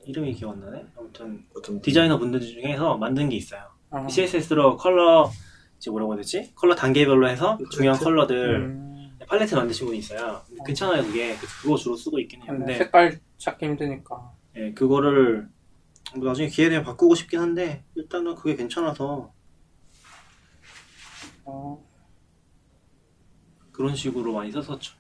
이름이 기억 안 나네. 아무튼 어떤 디자이너 분들 중에서 만든 게 있어요. 아, CSS로 컬러 이제 뭐라고 해야 되지? 컬러 단계별로 해서 중요한 팔레트? 컬러들 음, 팔레트 만드신 분이 있어요. 괜찮아요 그게. 그거 주로 쓰고 있긴 해요. 근데 근데 색깔 찾기 힘드니까. 예, 그거를 뭐 나중에 기회 되면 바꾸고 싶긴 한데 일단은 그게 괜찮아서 어, 그런 식으로 많이 썼었죠.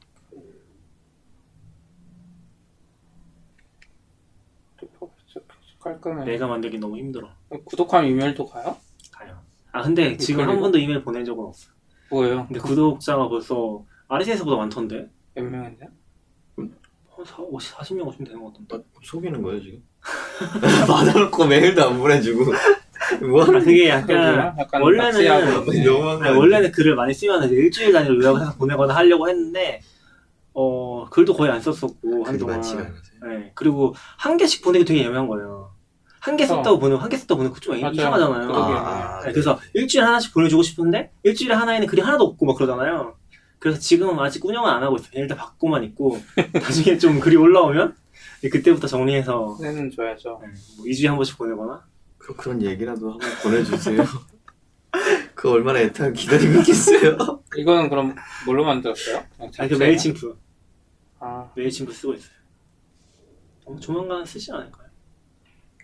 깔끔해. 내가 만들기 너무 힘들어. 구독하면 이메일도 가요? 가요. 아 근데 지금 한? 번도 이메일 보낸 적은 없어. 뭐예요? 근데 구독자가 벌써 RSS보다 많던데? 몇 명인데? 한 4, 50, 40명 오시면 되는 것 같던데. 아, 속이는 거예요 지금? 받아놓고 메일도 안 보내주고 뭐 아, 하는 그게. 약간 약간 원래는- 거 아니? 원래는 글을 많이 쓰면 이제 일주일 단위로 요약을 해서 보내거나 하려고 했는데 어 글도 거의 안 썼었고 한동안 네. 그리고 한 개씩 보내기 되게 애매한 거예요 한 개 썼다고 보내고 한 개 썼다고 보내고 좀 맞아요. 이상하잖아요. 아, 네, 그래서 일주일에 하나씩 보내주고 싶은데 일주일에 하나에는 글이 하나도 없고 막 그러잖아요 그래서 지금은 아직 운영은 안 하고 있어요 일단 받고만 있고 나중에 좀 글이 올라오면 그때부터 정리해서 내는 줘야죠. 네, 뭐 2주에 한 번씩 보내거나 그, 그런 얘기라도 한번 보내주세요 그 얼마나 애타게 기다리고 있겠어요 이거는 그럼 뭘로 만들었어요? 그냥 아니 그? Mailchimp 아, Mailchimp 쓰고 있어요 어, 조만간 쓰지 않을까요?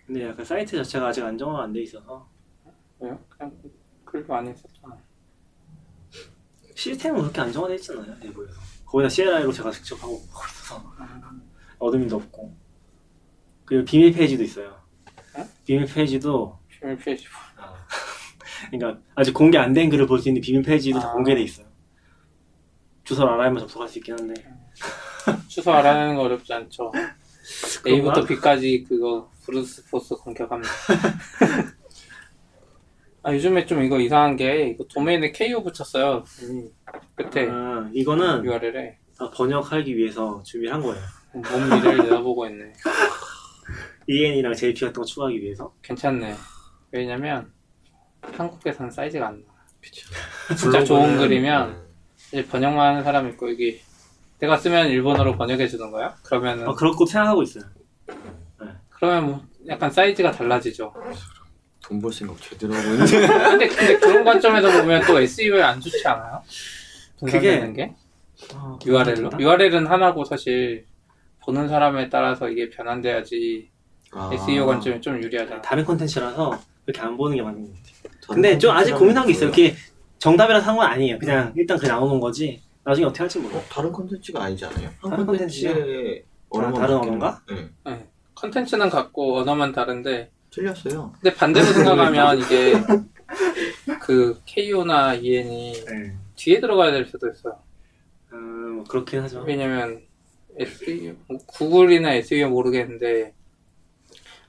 근데 약간 사이트 자체가 아직 안정화가 안 돼 있어서 왜요? 그냥 글 많이 썼잖아요. 시스템은 그렇게 안정화돼 있잖아요. 내부에서 거기다 CLI로 제가 직접 하고 있어서 admin도 없고 그리고 비밀 페이지도 있어요. 어? 비밀 페이지도 비밀 페이지. 그러니까 아직 공개 안 된 글을 볼 수 있는 비밀 페이지도 다 아. 공개돼 있어요. 주소를 알아야만 접속할 수 있긴 한데 주소 알아내는 거 어렵지 않죠. A부터 B까지 그거 brute force 공격합니다. 아 요즘에 좀 이거 이상한 게 이거 도메인에 KO 붙였어요. 이 끝에 아, 이거는 URL에 다 번역하기 위해서 준비를 한 거예요. 몸 미래를 내다보고 있네. EN이랑 JP 같은 거 추가하기 위해서 괜찮네. 왜냐면 한국에서는 사이즈가 안 나. 그쵸. 진짜 좋은 블로그는, 음, 이제 번역만 하는 사람 있고 여기 내가 쓰면 일본어로 번역해 주는 거야? 그러면은 아, 그렇고 생각하고 있어요. 그러면 뭐 약간 사이즈가 달라지죠. 돈 벌 생각 제대로 하고 있는데. 근데 근데 그런 관점에서 보면 또 SEO에 안 좋지 않아요? 분산되는 게 아, URL로 괜찮다? URL은 하나고 사실 보는 사람에 따라서 이게 변환돼야지 아. SEO 관점이 좀 유리하잖아. 다른 콘텐츠라서 그렇게 안 보는 게 맞는 것 같아요. 근데 좀 아직 고민한 게 있어요. 이게 정답이라 상관 아니에요. 그냥 일단 그냥 나오는 거지. 나중에 어떻게 할지 모르겠어요. 어, 다른 콘텐츠가 아니지 않아요? 한 다른 콘텐츠에 언어만 다른 바뀌는- 언어인가? 네. 네. 컨텐츠는 같고 언어만 다른데 틀렸어요. 근데 반대로 생각하면 이게 그 KO나 EN이 네. 뒤에 들어가야 될 수도 있어요. 음, 뭐 그렇긴 하죠. 왜냐면 SEO, 뭐 구글이나 SEO 모르겠는데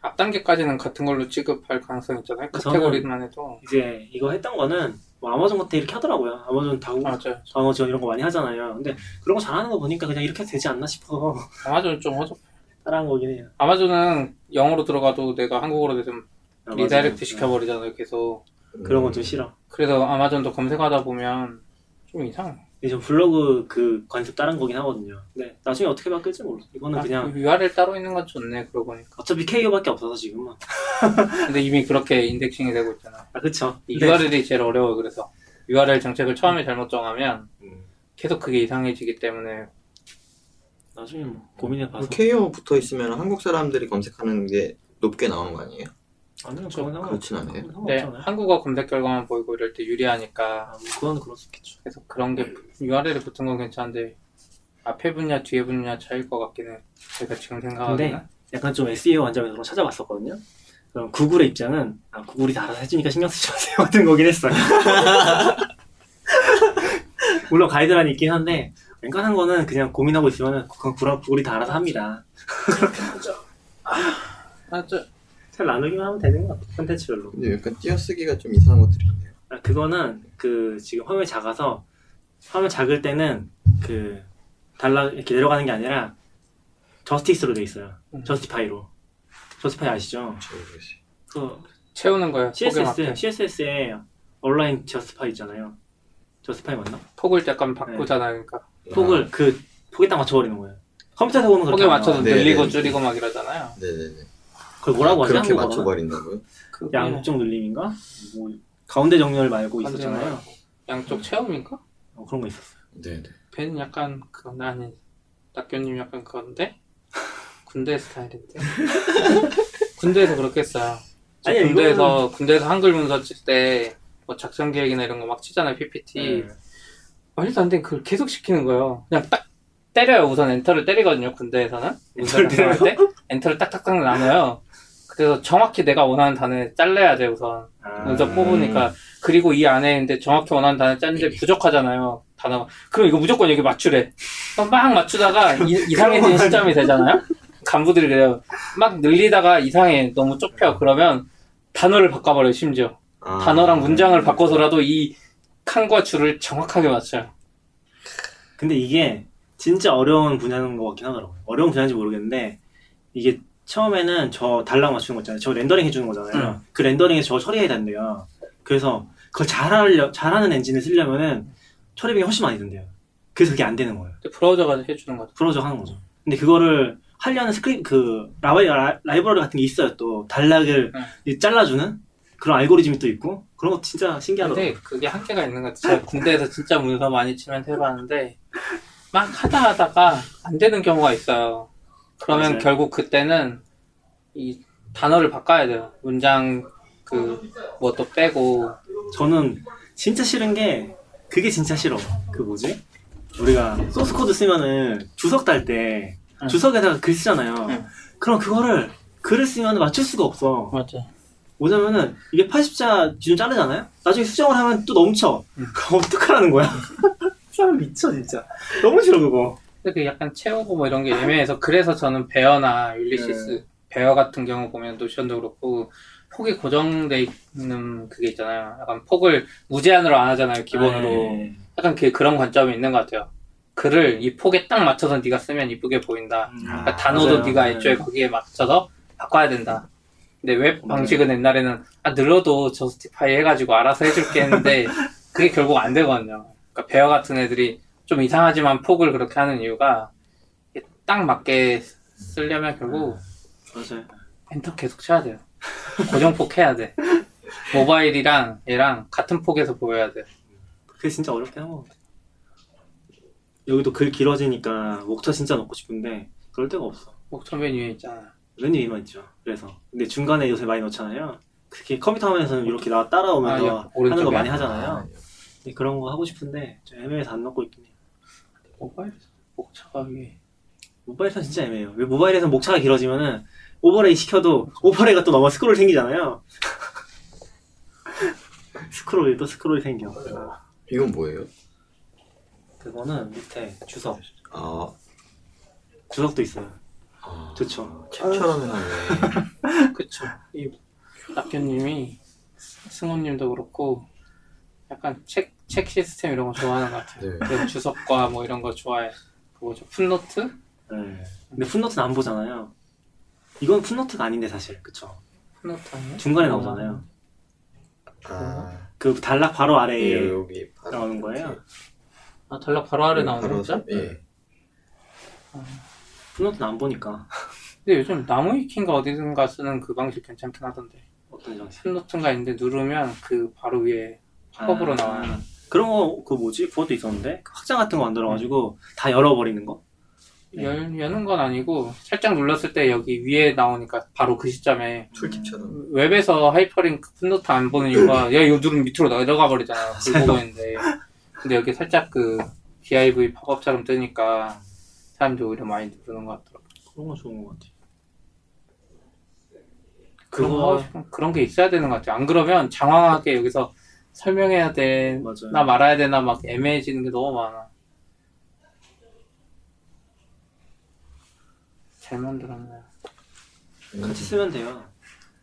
앞 단계까지는 같은 걸로 취급할 가능성이 있잖아요. 카테고리만 해도 이제 이거 했던 거는 뭐 아마존 같은 이렇게 하더라고요. 아마존 다국, 맞아요. 다국어 지원 이런 거 많이 하잖아요. 근데 그런 거 잘하는 거 보니까 그냥 이렇게 되지 않나 싶어서 아마존 좀 허접. 따라한 거긴 해요. 아마존은 영어로 들어가도 내가 한국어로 되면 아, redirect 맞아요. 시켜버리잖아요. 계속. 그런 건 좀 싫어. 그래서 아마존도 검색하다 보면 좀 이상해. 이제 저 블로그 그 관습 따른 거긴 하거든요. 근데 나중에 어떻게 바뀔지 몰라. 이거는 아, 그냥 URL 따로 있는 건 좋네. 그러고 보니까. 어차피 KO밖에 없어서 지금은. 근데 이미 그렇게 인덱싱이 되고 있잖아. 아 그쵸. 이 근데- URL이 제일 어려워. 그래서 URL 정책을 처음에 잘못 정하면 음, 계속 그게 이상해지기 때문에 나중에 뭐 고민해 봐서. KO 붙어 있으면 한국 사람들이 검색하는 게 높게 나오는 거 아니에요? 아니요, 그건 그렇진 않아요. 네. 한국어 검색 결과만 보이고 이럴 때 유리하니까 아, 뭐 그건 그럴 수 있겠죠. 그래서 그런 게 URL에 붙은 건 괜찮은데 앞에 분야 뒤에 분야 차일 것 해. 제가 지금 생각하기는 약간 좀 SEO 관점에서 찾아봤었거든요. 그럼 구글의 입장은 아, 구글이 다 알아서 해주니까 신경 쓰지 마세요 같은 거긴 했어요. 물론 가이드란이 있긴 한데 웬간한 거는 그냥 고민하고 있으면 그건 구글이 다 알아서 합니다. 맞아. 잘 나누기만 하면 되는 것 같아요. 콘텐츠별로. 근데 약간 띄어쓰기가 좀 이상한 것들이 있네요. 아, 그거는 그 지금 화면이 작아서 화면 작을 때는 그 달라 이렇게 내려가는 게 아니라 저스티스로 돼 있어요. 음. 저스티파이로. 저스티파이 아시죠? 그 채우는. 폭에 CSS. CSS에 온라인 저스티파이 있잖아요. 저스티파이 맞나? 폭을 약간 바꾸잖아요. 그러니까 폭을 그 폭에 딱 맞춰버리는 거예요. 컴퓨터에서 보면 그렇게 폭에 안 맞춰서 나와요. 네, 늘리고 네. 줄이고 막 이러잖아요. 네네네. 그걸 뭐라고 하지? 그렇게? 맞춰버린다고요? 그게 양쪽 늘림인가? 뭐 가운데 정렬 말고 있었잖아요. 양쪽 채움인가? 어, 그런 거 있었어요. 네네. 벤 약간 그건 아니 낙교님 약간 그건데 군대 스타일인데 군대에서 그렇게 했어요. 저 아니요, 군대에서 군대에서 한글 문서 칠 때 뭐 작전 계획이나 이런 거 막 치잖아요 PPT. 네. 말도 안 되는 그걸 계속 시키는 거예요. 그냥 딱 때려요. 우선 엔터를 때리거든요. 군대에서는 문서를 때 엔터를 딱딱딱 나눠요. 그래서 정확히 내가 원하는 단어에 잘라야 돼 우선. 아, 문서 뽑으니까. 그리고 이 안에 근데 정확히 원하는 단어 짰는데 부족하잖아요 단어가 그럼 이거 무조건 여기 맞추래. 그럼 막 맞추다가 이, 상해진 시점이 되잖아요? 간부들이 그래요. 막 늘리다가 이상해 너무 좁혀. 그러면 단어를 바꿔버려요 심지어. 아, 단어랑 문장을 바꿔서라도 이 칸과 줄을 정확하게 맞춰요. 근데 이게 진짜 어려운 분야인 것 같긴 하더라고요. 어려운 분야인지 모르겠는데 이게 처음에는 저 단락 맞추는 거 있잖아요. 저 렌더링 해주는 거잖아요. 그 렌더링에서 저거 처리해야 된대요. 그래서 그걸 잘하려, 잘하는 엔진을 쓰려면은 처리비가 훨씬 많이 든대요. 그래서 그게 안 되는 거예요. 브라우저가 해주는 거죠 브라우저 하는 거죠. 근데 그거를 하려는 스크립, 그, 라이, 라- 라이브러리 같은 게 있어요. 또, 단락을 이 잘라주는 그런 알고리즘이 또 있고, 그런 거 진짜 신기하더라고요. 근데 그게 한계가 있는 것 같아요 제가 군대에서 진짜 문서 많이 치면서 해봤는데 막 하다 하다가 안 되는 경우가 있어요 그러면 맞아요. 결국 그때는 이 단어를 바꿔야 돼요. 문장 그 뭐또 빼고 저는 진짜 싫은 게 그게 진짜 싫어. 그 뭐지? 우리가 소스 코드 쓰면은 주석 달때 응. 주석에다가 글 쓰잖아요. 응. 그럼 그거를 글을 쓰면 맞출 수가 없어. 맞아. 뭐냐면은 이게 80자 기준 자르잖아요? 나중에 수정을 하면 또 넘쳐. 응. 그럼 어떡하라는 거야? 사람 미쳐 진짜. 너무 싫어 그거. 그 약간 채우고 뭐 이런 게 애매해서 그래서 저는 Bear나 Ulysses 네. Bear 같은 경우 보면 Notion도 그렇고 폭이 고정돼 있는 그게 있잖아요. 약간 폭을 무제한으로 안 하잖아요. 기본으로. 네. 약간 그, 그런 관점이 있는 것 같아요. 글을 이 폭에 딱 맞춰서 네가 쓰면 이쁘게 보인다. 음, 그러니까 단어도 맞아요. 네가 네. 애초에 거기에 맞춰서 바꿔야 된다. 근데 웹. 방식은 옛날에는 아 늘어도 justify 해가지고 알아서 해줄게 했는데 그게 결국 안 되거든요. 그러니까 베어 같은 애들이 좀 이상하지만 폭을 그렇게 하는 이유가 딱 맞게 쓰려면 결국 맞아요. 엔터 계속 쳐야 돼요. 고정폭 해야 돼. 모바일이랑 얘랑 같은 폭에서 보여야 돼. 그게 진짜 어렵긴 한것 같아. 여기도 글 길어지니까 목차 진짜 넣고 싶은데 그럴 데가 없어. 맨 위에 있잖아. 맨 위에만 있죠. 그래서 근데 중간에 요새 많이 넣잖아요. 특히 컴퓨터 화면에서는 이렇게 나 아, 따라오면서 야, 오른쪽에? 하는 거 많이 아, 하잖아요. 근데 그런 거 하고 싶은데 좀 애매해서 안 넣고 있긴 해요. 모바일 목차가 위에. 모바일에서는 진짜 애매해요. 왜 모바일에서 목차가 길어지면은 overlay 시켜도 overlay가 또 넘어 스크롤 생기잖아요. 스크롤이 또 스크롤이 생겨. 이건 뭐예요? 그거는 밑에 주석. 아, 주석도 있어요. 아 좋죠. 캡처럼 해놨네. 그쵸. 이 낙견님이 승호님도 그렇고 약간 책, 책 시스템 이런 거 좋아하는 것 같아요. 네. 주석과 뭐 이런 거 좋아해. 그 뭐죠? 풋노트? 네. 근데 풋노트는 안 보잖아요. 이건 풋노트가 아닌데 사실 그쵸? 풋노트 아니에요? 중간에 나오잖아요. 아, 그 단락 바로 아래에 예, 여기 바로 나오는 거예요. 아, 달락 바로 아래 네, 나오는 거죠? 예. 풋노트는 안 보니까 근데 요즘 나무위키인가 어디든가 쓰는 그 방식 괜찮긴 하던데. 어떤 방식? footnote인가 있는데 누르면 그 바로 위에 팝업으로 아, 나와요. 그런 거 그 뭐지? 그것도 있었는데 그 확장 같은 거 만들어가지고 다 열어버리는 거. 네. 열, 여는 건 아니고 살짝 눌렀을 때 여기 위에 나오니까 바로 그 시점에 tooltip처럼. 웹에서 하이퍼링크 footnote 안 보는 이유가 야 이거 누르면 밑으로 내려가 버리잖아요. 글 보고 있는데 근데 여기 살짝 그 div 팝업처럼 뜨니까 사람들이 오히려 많이 누르는 것 같더라고. 그런 거 좋은 것 같아. 그런 거 그거- 그런 게 있어야 되는 것 같아요. 안 그러면 장황하게 여기서 설명해야 되나 맞아요. 말아야 되나 막 애매해지는 게 너무 많아. 잘 만들었네. 같이 쓰면 돼요.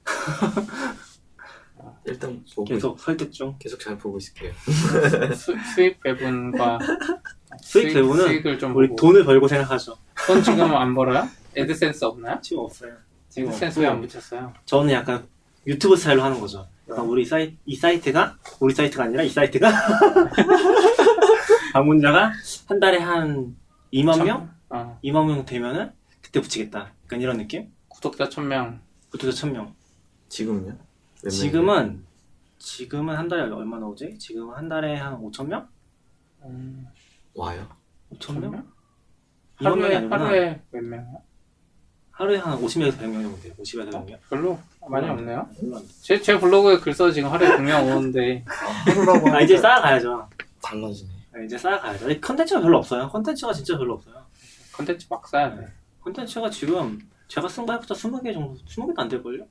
일단 보고 계속 설득 중. 계속 잘 보고 있을게요. 수, 수익 배분과 수익 배분은 수익을 좀 우리 보고. 돈을 벌고 생각하죠. 돈 지금 안 벌어요? AdSense 없나요? 지금 없어요. 지금 AdSense 왜 안 붙였어요? 저는 약간 유튜브 스타일로 하는 거죠. 약간 우리 사이 이 사이트가 우리 사이트가 아니라 이 사이트가 방문자가 한 달에 한 2만 명, 어, 2만 명 되면은 그때 붙이겠다. 약간 이런 느낌? 구독자 1000명. 구독자 1000명. 지금은요? 몇 지금은 지금은 한 달에 얼마 나오지? 지금은 한 달에 한 5천 명? 음, 명이 와요? 5천 명? 2만 명이 하루에, 아니구나. 하루에 몇 명? 하루에 한 50명에서 100명 정도 돼요. 50에서 100명. 별로 많이 없네요. 안 돼. 제, 제 블로그에 글 써도 지금 하루에 100명 오는데 하루라고 아 이제 쌓아가야죠. 달라지네. 아, 이제 쌓아가야죠. 아니, 컨텐츠가 별로 없어요. 컨텐츠가 진짜 별로 없어요. 컨텐츠 막 써야 돼. 컨텐츠가 지금 제가 쓴 거 해봤자 20개 정도, 20개도 안 될걸요?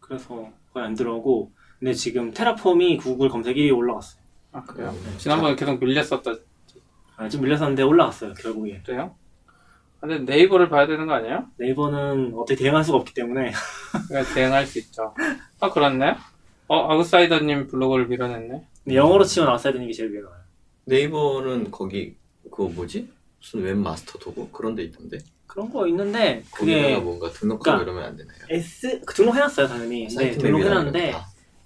그래서 거의 안 들어오고 근데 지금 Terraform이 구글 검색 1위에 올라갔어요. 아 그래요? 음. 지난번에 계속 밀렸었다 아, 좀 밀렸었는데 올라갔어요, 결국에. 그래요? 근데 네이버를 봐야 되는 거 아니에요? 네이버는 어떻게 대응할 수가 없기 때문에 그러니까 대응할 수 있죠. 아 그렇네. 어 아웃사이더님 블로그를 밀어냈네. 근데 영어로 치면 아웃사이더님 게 제일 위에 나와요. 네이버는 거기 그거 뭐지? 무슨 웹마스터 도구 그런 데 있던데. 그런 거 있는데 거기다가 그게 뭔가 등록하고 그러니까 이러면 안 되나요? S 그 등록해놨어요 당연히. 사이트 등록해놨는데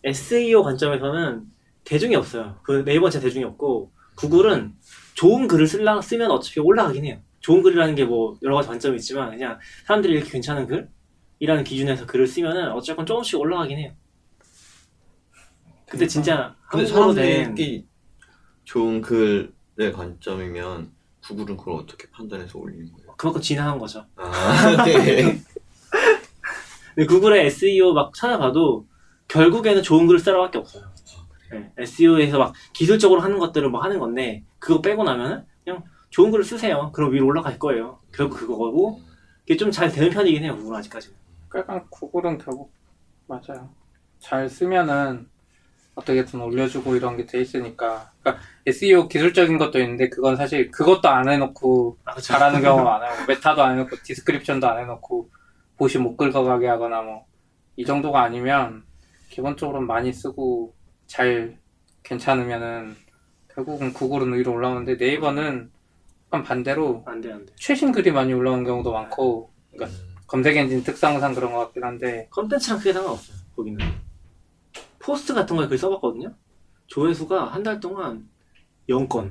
SEO 관점에서는 대중이 없어요. 그 네이버 진짜 대중이 없고 구글은 좋은 글을 쓸라, 쓰면 어차피 올라가긴 해요. 좋은 글이라는 게 뭐 여러 가지 관점이 있지만 그냥 사람들이 이렇게 괜찮은 글이라는 기준에서 글을 쓰면은 어쨌건 조금씩 올라가긴 해요. 근데 진짜 근데 한국어로 된 사람들이 좋은 글의 관점이면 구글은 그걸 어떻게 판단해서 올리는 거예요? 그만큼 진화한 거죠. 아, 네. 근데 구글의 SEO 막 찾아봐도 결국에는 좋은 글을 쓰라밖에 없어요. 네, SEO에서 막 기술적으로 하는 것들을 뭐 하는 건데 그거 빼고 나면은 그냥 좋은 글을 쓰세요. 그럼 위로 올라갈 거예요. 결국 그거고 이게 좀 잘 되는 편이긴 해요. 구글 아직까지는. 그러니까 구글은 결국 맞아요. 잘 쓰면은 어떻게든 올려주고 이런 게 돼 있으니까. 그러니까 SEO 기술적인 것도 있는데 그건 사실 그것도 안 해놓고 아. 잘하는 경우가 많아요. 메타도 안 해놓고 디스크립션도 안 해놓고 보시 못 긁어가게 하거나 뭐 이 정도가 아니면 기본적으로 많이 쓰고 잘 괜찮으면은 결국은 구글은 위로 올라오는데 네이버는 약간 반대로 안 돼, 안 돼. 최신 글이 많이 올라오는 경우도 많고 그러니까 검색 엔진 특성상 그런 것 같긴 한데 컨텐츠랑 크게 상관없어요. 거기는. 포스트 같은 거에 글 써봤거든요. 조회수가 한 달 동안 0건.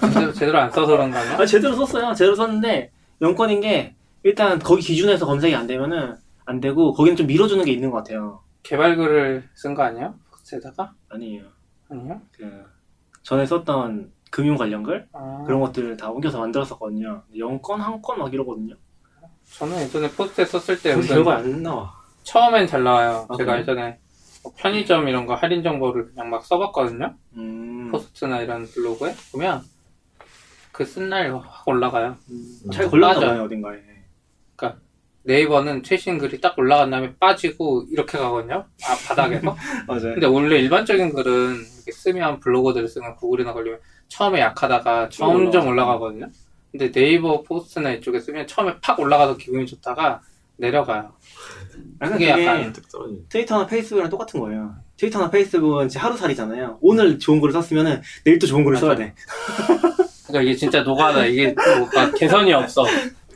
제대로, 제대로 안 써서 그런 거 아니야? 아, 제대로 썼어요. 제대로 썼는데 0건인 게 일단 거기 기준에서 검색이 안 되면은 안 되고 거기는 좀 밀어주는 게 있는 것 같아요. 개발 글을 쓴 거 아니야? 포스트에다가? 아니에요. 아니요? 그 전에 썼던 금융 관련 글 아, 그런 것들을 다 옮겨서 만들었었거든요. 0건 한 건 막 이러거든요. 저는 예전에 포스트에 썼을 때 결과 안 나와. 처음엔 잘 나와요. 아, 제가 그래요? 예전에 뭐 편의점 이런 거 할인 정보를 그냥 막 써봤거든요. 음, 포스트나 이런 블로그에 보면 그 쓴 날 확 올라가요. 음, 잘. 봐요 어딘가에. 네이버는 최신 글이 딱 올라간 다음에 빠지고 이렇게 가거든요. 아 바닥에서. 맞아요. 근데 원래 일반적인 글은 이렇게 쓰면 블로거들 쓰면 구글이나 걸리면 처음에 약하다가 점점 올라가거든요. 근데 네이버 포스트나 이쪽에 쓰면 처음에 팍 올라가서 기분이 좋다가 내려가요. 약간 그게 약간. 트위터나 페이스북이랑 똑같은 거예요. 트위터나 페이스북은 이제 하루살이잖아요. 오늘 좋은 글을 썼으면 내일 또 좋은 글을 써야 돼. 그러니까 이게 진짜 노가다. 이게 뭐가 개선이 없어.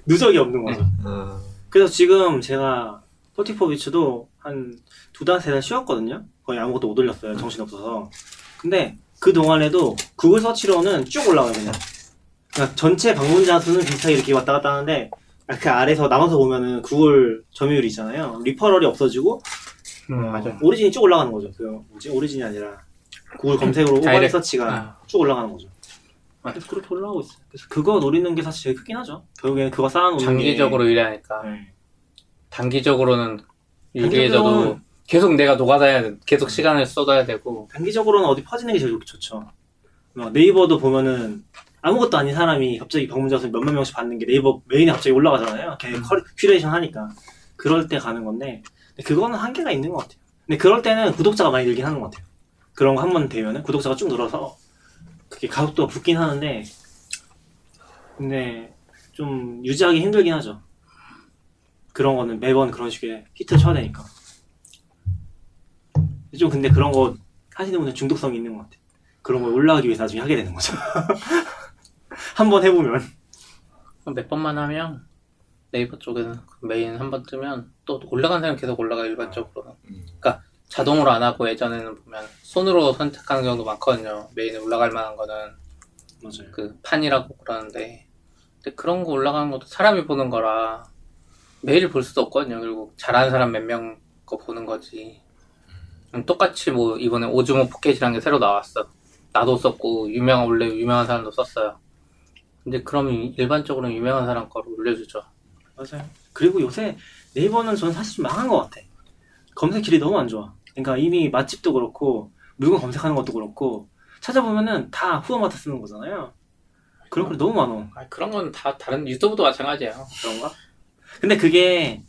누적이 없는 거죠. 아, 그래서 지금 제가 44bits도 한 두 달, 세 달 쉬었거든요. 거의 아무것도 못 올렸어요. 정신없어서. 근데 그 동안에도 구글 search로는 쭉 올라가요, 그냥. 그러니까 전체 방문자 수는 비슷하게 이렇게 왔다 갔다 하는데 그 아래서 나눠서 보면은 구글 점유율이 있잖아요. referral이 없어지고 음, 어, 맞아요. origin이 쭉 올라가는 거죠. 그 뭐지? origin이 아니라 구글 검색으로 direct. search가 아. 쭉 올라가는 거죠. 그래서 그렇게 올라가고 있어요. 그래서 그거 노리는 게 사실 제일 크긴 하죠. 결국에는 그거 쌓아놓는 장기적으로 게 일하니까. 네. 단기적으로는 유리해져도 단기적으로는 계속 내가 돼. 계속 시간을 쏟아야 되고. 단기적으로는 어디 퍼지는 게 제일 좋죠. 막 네이버도 보면은 아무것도 아닌 사람이 갑자기 방문자 수 몇만 명씩 받는 게 네이버 메인에 갑자기 올라가잖아요. 걔 cura- curation 하니까. 그럴 때 가는 건데 근데 그거는 한계가 있는 것 같아요. 근데 그럴 때는 구독자가 많이 늘긴 하는 것 같아요. 그런 거 한 번 되면은 구독자가 쭉 늘어서 그게 가속도가 붙긴 하는데 근데 좀 유지하기 힘들긴 하죠. 그런 거는 매번 그런 식의 히트 쳐야 되니까. 좀 근데 그런 거 하시는 분들 중독성이 있는 것 같아요. 그런 걸 올라가기 위해서 나중에 하게 되는 거죠. 한 번 해보면. 몇 번만 하면 네이버 쪽에는 그 메인 한 번 뜨면 또 올라간 사람 계속 올라가 일반적으로는. 음. 자동으로 안 하고 예전에는 보면 손으로 선택하는 경우도 많거든요. 메인에 올라갈 만한 거는 맞아요. 그 판이라고 그러는데 근데 그런 거 올라가는 것도 사람이 보는 거라 매일 볼 수도 없거든요. 결국 잘하는 사람 몇 명 거 보는 거지. 음, 똑같이 뭐 이번에 오즈모 포켓이라는 게 새로 나왔어. 나도 썼고 유명한 원래 유명한 사람도 썼어요. 근데 그럼 일반적으로 유명한 사람 거를 올려주죠. 맞아요. 그리고 요새 네이버는 저는 사실 좀 망한 것 같아. 검색 길이 너무 안 좋아. 그러니까 이미 맛집도 그렇고 물건 검색하는 것도 그렇고 찾아보면은 다 후어마다 쓰는 거잖아요. 그런 글 너무 많어. 아, 그런 건 다 다른 유튜브도 마찬가지예요. 그런가? 근데 그게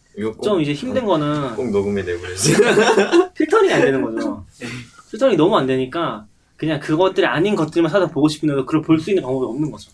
좀 이제 힘든 거는 꼭 녹음해 내보내지. 필터링이 안 되는 거죠. 필터링이 너무 안 되니까 그냥 그것들이 아닌 것들만 찾아보고 싶은데도 그걸 볼 수 있는 방법이 없는 거죠.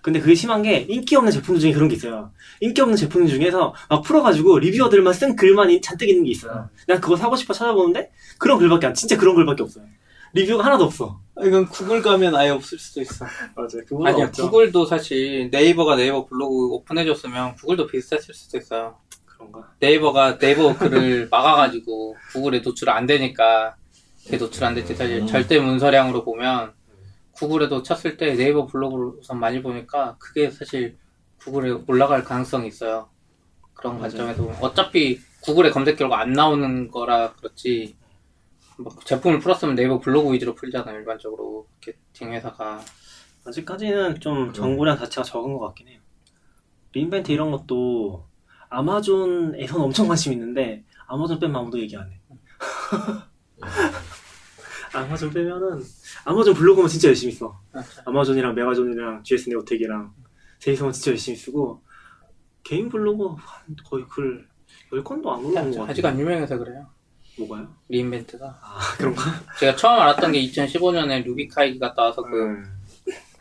근데 그게 심한 게 인기 없는 제품들 중에 그런 게 있어요. 인기 없는 제품 중에서 막 풀어가지고 리뷰어들만 쓴 글만 이- 잔뜩 있는 게 있어요. 난 그거 사고 싶어 찾아보는데 그런 글밖에 안, 진짜 그런 글밖에 없어요. 리뷰가 하나도 없어. 이건 구글 가면 아예 없을 수도 있어. 맞아요. 그거 아니야, 구글도 사실 네이버가 네이버 블로그 오픈해줬으면 구글도 비슷했을 수도 있어요. 그런가? 네이버가 네이버 글을 막아가지고 구글에 노출 안 되니까 그게 노출 안 됐지. 사실 음. 절대 문서량으로 보면 구글에도 쳤을 때 네이버 블로그를 우선 많이 보니까 그게 사실 구글에 올라갈 가능성이 있어요. 그런 맞아요. 관점에서 어차피 구글에 검색 결과 안 나오는 거라 그렇지 뭐 제품을 풀었으면 네이버 블로그 위주로 풀잖아요 일반적으로 마케팅 회사가 아직까지는 좀 정보량 자체가 적은 것 같긴 해요. re:Invent 이런 것도 아마존에서는 엄청 관심 있는데 아마존 빼면 아무도 얘기 안 해. 아마존 빼면은 아마존 블로그만 진짜 열심히 써. 아마존이랑 메가존이랑 GS 네오텍이랑 세이성은 진짜 열심히 쓰고 개인 블로그 한 거의 글 10건도 안 올라온 것 같아요. 아직 안 유명해서 그래요. 뭐가요? re:Invent가. 아 그런가? 제가 처음 알았던 게 2015년에 RubyKaigi 갔다 와서 그 음.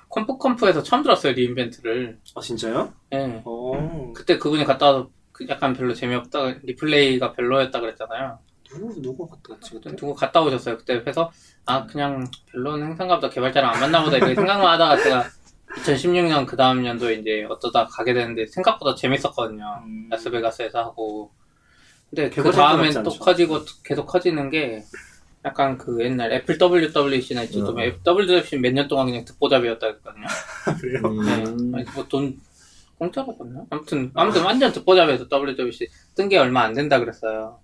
ConfConf에서 처음 들었어요 re:Invent를. 아 진짜요? 예. 어 그때 그분이 갔다 와서 그 약간 별로 재미없다 re:Play가 별로였다 그랬잖아요. 누구 누구 갔다 왔지 그때? 누구 갔다 오셨어요 그때 그래서 아 그냥 별로인 행사인가 보다 개발자랑 안 맞나 보다 이렇게 생각만 하다가 제가 2016년 그 다음 연도에 이제 어쩌다 가게 되는데 생각보다 재밌었거든요. 음. 라스베가스에서 하고 근데 그 다음엔 또 않죠? 커지고 계속 커지는 게 약간 그 옛날 애플 WWDC나 어. 애플 WWDC 몇 년 동안 그냥 듣보잡이었다 했거든요. 그래요? 음. 네. 뭐 돈 공짜로 줬나? 아무튼 아무튼 완전 듣보잡이에서 WWDC 뜬 게 얼마 안 된다 그랬어요.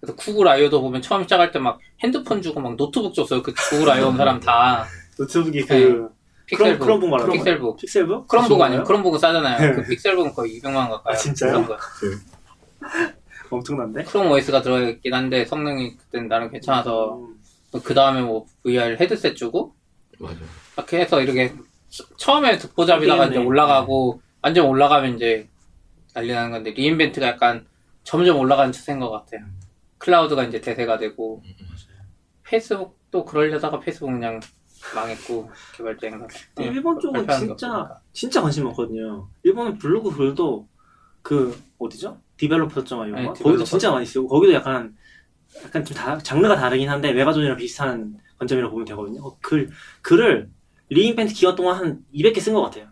그래서 Google I/O도 보면 처음 시작할 때 막 핸드폰 주고 막 노트북 줬어요. 그 Google I/O 온 사람 다 노트북이 그 네. Pixelbook, Chromebook 말하는? Pixelbook. Pixelbook? Chromebook 그 아니에요? Chromebook은 싸잖아요. 네. 그 Pixelbook은 거의 200만 원 가까이. 아, 진짜요? 그런 거. 엄청난데? Chrome OS가 들어있긴 한데 성능이 그때는 나름 괜찮아서 음. 그 다음에 뭐 VR 헤드셋 주고 맞아. 이렇게 해서 이렇게 처음에 듣보잡이다가 이제 하겠네. 올라가고 완전 올라가면 이제 난리 나는 건데 re:Invent가 약간 점점 올라가는 추세인 것 같아요. 클라우드가 이제 대세가 되고 음, 페이스북도 그러려다가 페이스북 그냥 망했고 개발자 행사. 근데 일본 쪽은 진짜. 진짜 관심 많거든요. 일본은 블로그 글도 그 어디죠? Developers.IO 네, 거기도. 진짜 많이 쓰고 거기도 약간 약간 좀 다, 장르가 다르긴 한데 메가존이랑 비슷한 관점이라고 보면 되거든요. 어, 글 글을 re:Invent 기간 동안 한 200개 쓴 것 같아요.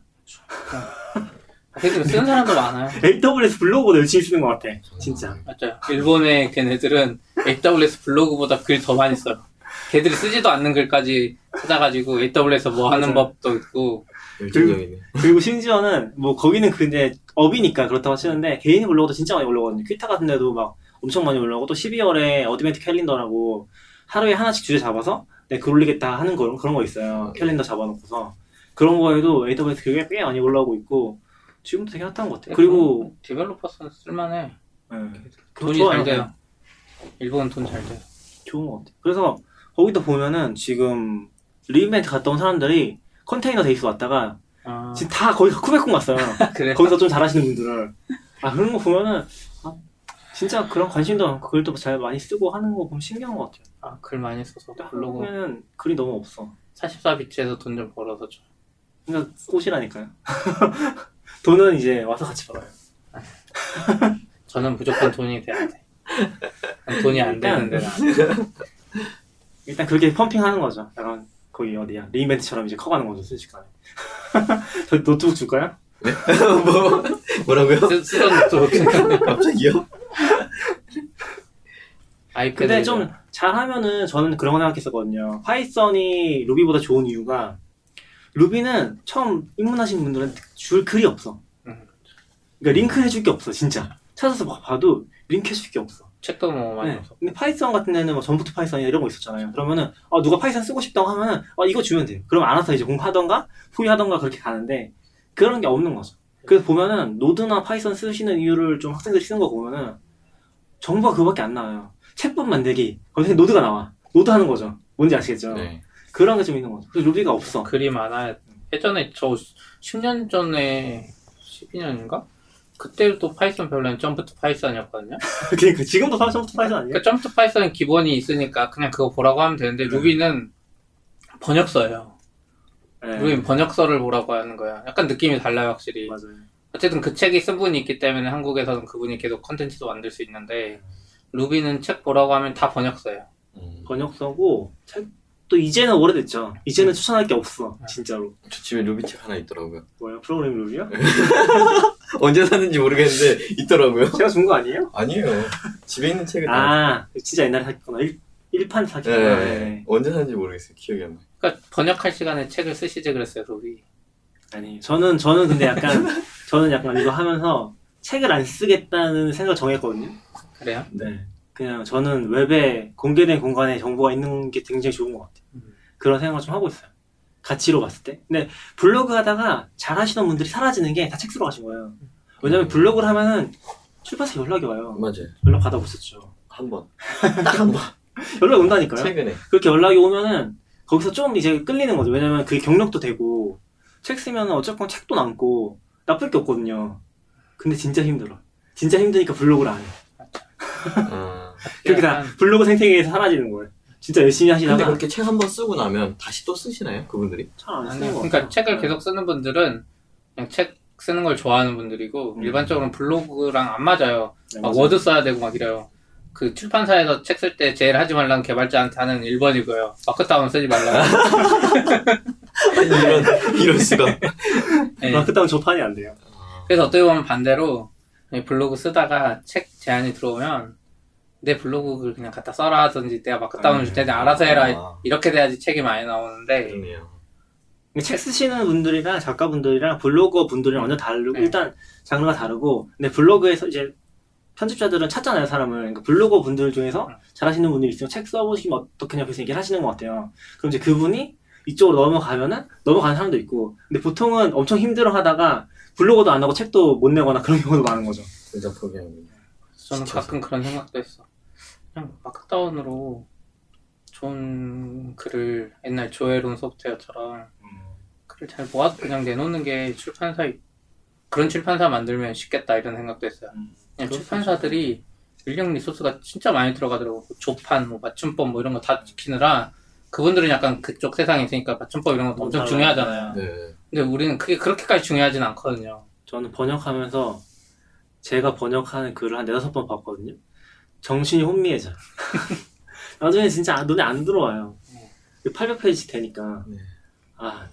페이스북 쓰는 사람도 많아요. AWS 블로그보다 열심히 쓰는 것 같아. 진짜. 맞아요. 일본의 걔네들은 AWS 블로그보다 글 더 많이 써요. 걔들이 쓰지도 않는 글까지 찾아가지고 AWS 뭐 하는 맞아요. 법도 있고 열정적이네. 그리고 심지어는 뭐 거기는 근데 업이니까 그렇다고 치는데 개인 블로그도 진짜 많이 올라오거든요. Qiita 같은 데도 막 엄청 많이 올라오고 또 12월에 Advent Calendar라고 하루에 하나씩 주제 잡아서 내글 올리겠다 하는 거 그런 거 있어요. 캘린더 잡아놓고서 그런 거에도 AWS 그게 꽤 많이 올라오고 있고 지금도 되게 핫한 것 같아요. 그리고 Developers는 쓸만해. 네, 돈이 좋아요. 잘 돼요. 일본은 돈잘 돼요. 좋은 것 같아요. 그래서 거기도 보면은 지금 re:Invent 갔다 온 사람들이 Container Days 왔다가 아, 지금 다 거의 KubeCon 갔어요. 그래. 거기서 좀 잘하시는 분들은 아 그런 거 보면은 아, 진짜 그런 관심도 많고 글도 잘 많이 쓰고 하는 거 보면 신기한 것 같아요. 아, 글 많이 써서 근데 블로그 한국에는 글이 너무 없어. 44bits에서 돈 좀 벌어서 줘. 그러니까 꽃이라니까요. 돈은 이제 와서 같이 벌어요. 저는 무조건 돈이 돼야 돼. 난 돈이 안 되는데 나. 일단 그렇게 pumping하는 거죠. 약간 거기 어디야 re:Invent처럼 이제 커가는 거죠 순식간에. 저 노트북 줄까요? 뭐 뭐라고요? 쓰- 쓰던 노트북 갑자기요? 아이패드. 근데 좀 잘하면은 저는 그런 거 생각했었거든요. 파이썬이 루비보다 좋은 이유가 루비는 처음 입문하신 분들은 줄 글이 없어. 음. 그러니까 링크 해줄 게 없어 진짜. 찾아서 막 봐도 링크 해줄 게 없어. 책도 뭐 많이 네. 없어. 근데 파이썬 같은 데는 뭐 전부터 파이썬이나 이런 거 있었잖아요. 그러면은 아, 누가 파이썬 쓰고 싶다고 하면은 아, 이거 주면 돼요. 그럼 알아서 이제 공부하던가 후위하던가 그렇게 가는데 그런 게 없는 거죠. 그래서 보면은 Node나 파이썬 쓰시는 이유를 좀 학생들이 쓰는 거 보면은 정보가 그거밖에 안 나와요. 챗봇 만들기 거기서 Node가 나와. Node 하는 거죠. 뭔지 아시겠죠? 네. 그런 게 좀 있는 거죠. 루비가 없어. 글이 많아야 예전에 저 10년 전에 12년인가? 그때도 파이썬 별로는 점프 투 파이썬이었거든요. 그러니까 지금도 파이썬 파이썬 아니에요? 그러니까 점프 투 파이썬은 기본이 있으니까 그냥 그거 보라고 하면 되는데 루비는 번역서예요. 네. 루비는 번역서를 보라고 하는 거야. 약간 느낌이 달라요, 확실히. 맞아요. 어쨌든 그 책이 쓴 분이 있기 때문에 한국에서는 그분이 계속 컨텐츠도 만들 수 있는데 루비는 책 보라고 하면 다 번역서예요. 음. 번역서고 책 도 이제는 오래됐죠. 이제는 추천할 게 없어. 진짜로. 저 집에 루비 책 하나 있더라고요. 뭐야? 프로그램 루비요? 언제 샀는지 모르겠는데 있더라고요. 제가 준 거 아니에요? 아니에요. 집에 있는 다. 아, 진짜 옛날에 샀구나. 일, 일판 네. 샀구나. 네. 언제 샀는지 모르겠어요. 기억이 안 나. 그러니까 번역할 시간에 책을 쓰시지 그랬어요, 루비. 아니, 저는, 저는 근데 약간, 저는 약간 이거 하면서 책을 안 쓰겠다는 생각을 정했거든요. 그래요? 네. 그냥 저는 웹에 공개된 공간에 정보가 있는 게 굉장히 좋은 것 같아요. 음. 그런 생각을 좀 하고 있어요. 가치로 봤을 때. 근데 블로그 하다가 잘 하시는 분들이 사라지는 게 다책 쓰러 가신 거예요. 왜냐면 블로그를 하면은 출판사 연락이 와요. 맞아요. 연락 받아보셨죠. 한 번. 딱 한 번. 연락 온다니까요. 최근에. 그렇게 연락이 오면은 거기서 좀 이제 끌리는 거죠. 왜냐면 그게 경력도 되고 책 쓰면은 어쨌건 책도 남고 나쁠 게 없거든요. 근데 진짜 힘들어. 진짜 힘드니까 블로그를 안 해. 아. 그렇게 다 약간 블로그 생태계에서 사라지는 거예요. 진짜 열심히 근데 하시다가 그렇게 책 한 번 쓰고 나면 다시 또 쓰시나요? 그분들이? 잘안 쓰는 거 그러니까. 책을 계속 쓰는 분들은 그냥 책 쓰는 걸 좋아하는 분들이고 음. 일반적으로는 블로그랑 안 맞아요. 네, 막. 워드 써야 되고 막 이래요. 그 출판사에서 책 쓸 때 제일 하지 말라는 개발자한테 하는 1번이고요. Markdown 쓰지 말라고. 이런, 이럴 수가. 네. Markdown 조판이 안 돼요. 그래서 어떻게 보면 반대로 블로그 쓰다가 책 제안이 들어오면 내 블로그를 그냥 갖다 써라 하든지 내가 Markdown을 줄 테니 알아서 해라 아. 이렇게 돼야지 책이 많이 나오는데 그러네요. 책 쓰시는 분들이랑 작가분들이랑 블로거 분들이랑 완전 다르고 네. 일단 장르가 다르고 근데 블로그에서 이제 편집자들은 찾잖아요 사람을 그러니까 블로거 분들 중에서 음. 잘하시는 분들이 있으면 책 써보시면 어떻겠냐 그래서 얘기를 하시는 것 같아요 그럼 이제 그분이 이쪽으로 넘어가면은 넘어가는 사람도 있고 근데 보통은 엄청 힘들어 하다가 블로거도 안 하고 책도 못 내거나 그런 경우도 많은 거죠 진짜 포기합니다. 저는. 가끔 그런 생각도 했어. 그냥 마크다운으로 좋은 글을 옛날 조회론 소프트웨어처럼 글을 잘 모아서 그냥 내놓는 게 출판사 그런 출판사 만들면 쉽겠다 이런 생각도 했어요. 음. 그냥 그렇죠. 출판사들이 인력 리소스가 진짜 많이 들어가더라고. 조판, 뭐 맞춤법 뭐 이런 거 다 지키느라 그분들은 약간 그쪽 세상에 있으니까 맞춤법 이런 것도 엄청. 중요하잖아요. 네. 근데 우리는 그게 그렇게까지 중요하진 않거든요. 저는 번역하면서 제가 번역하는 글을 한 네다섯 번 봤거든요. 정신이 혼미해져요. 나중에 진짜 눈에 안 들어와요. 800페이지 되니까. 네. 아,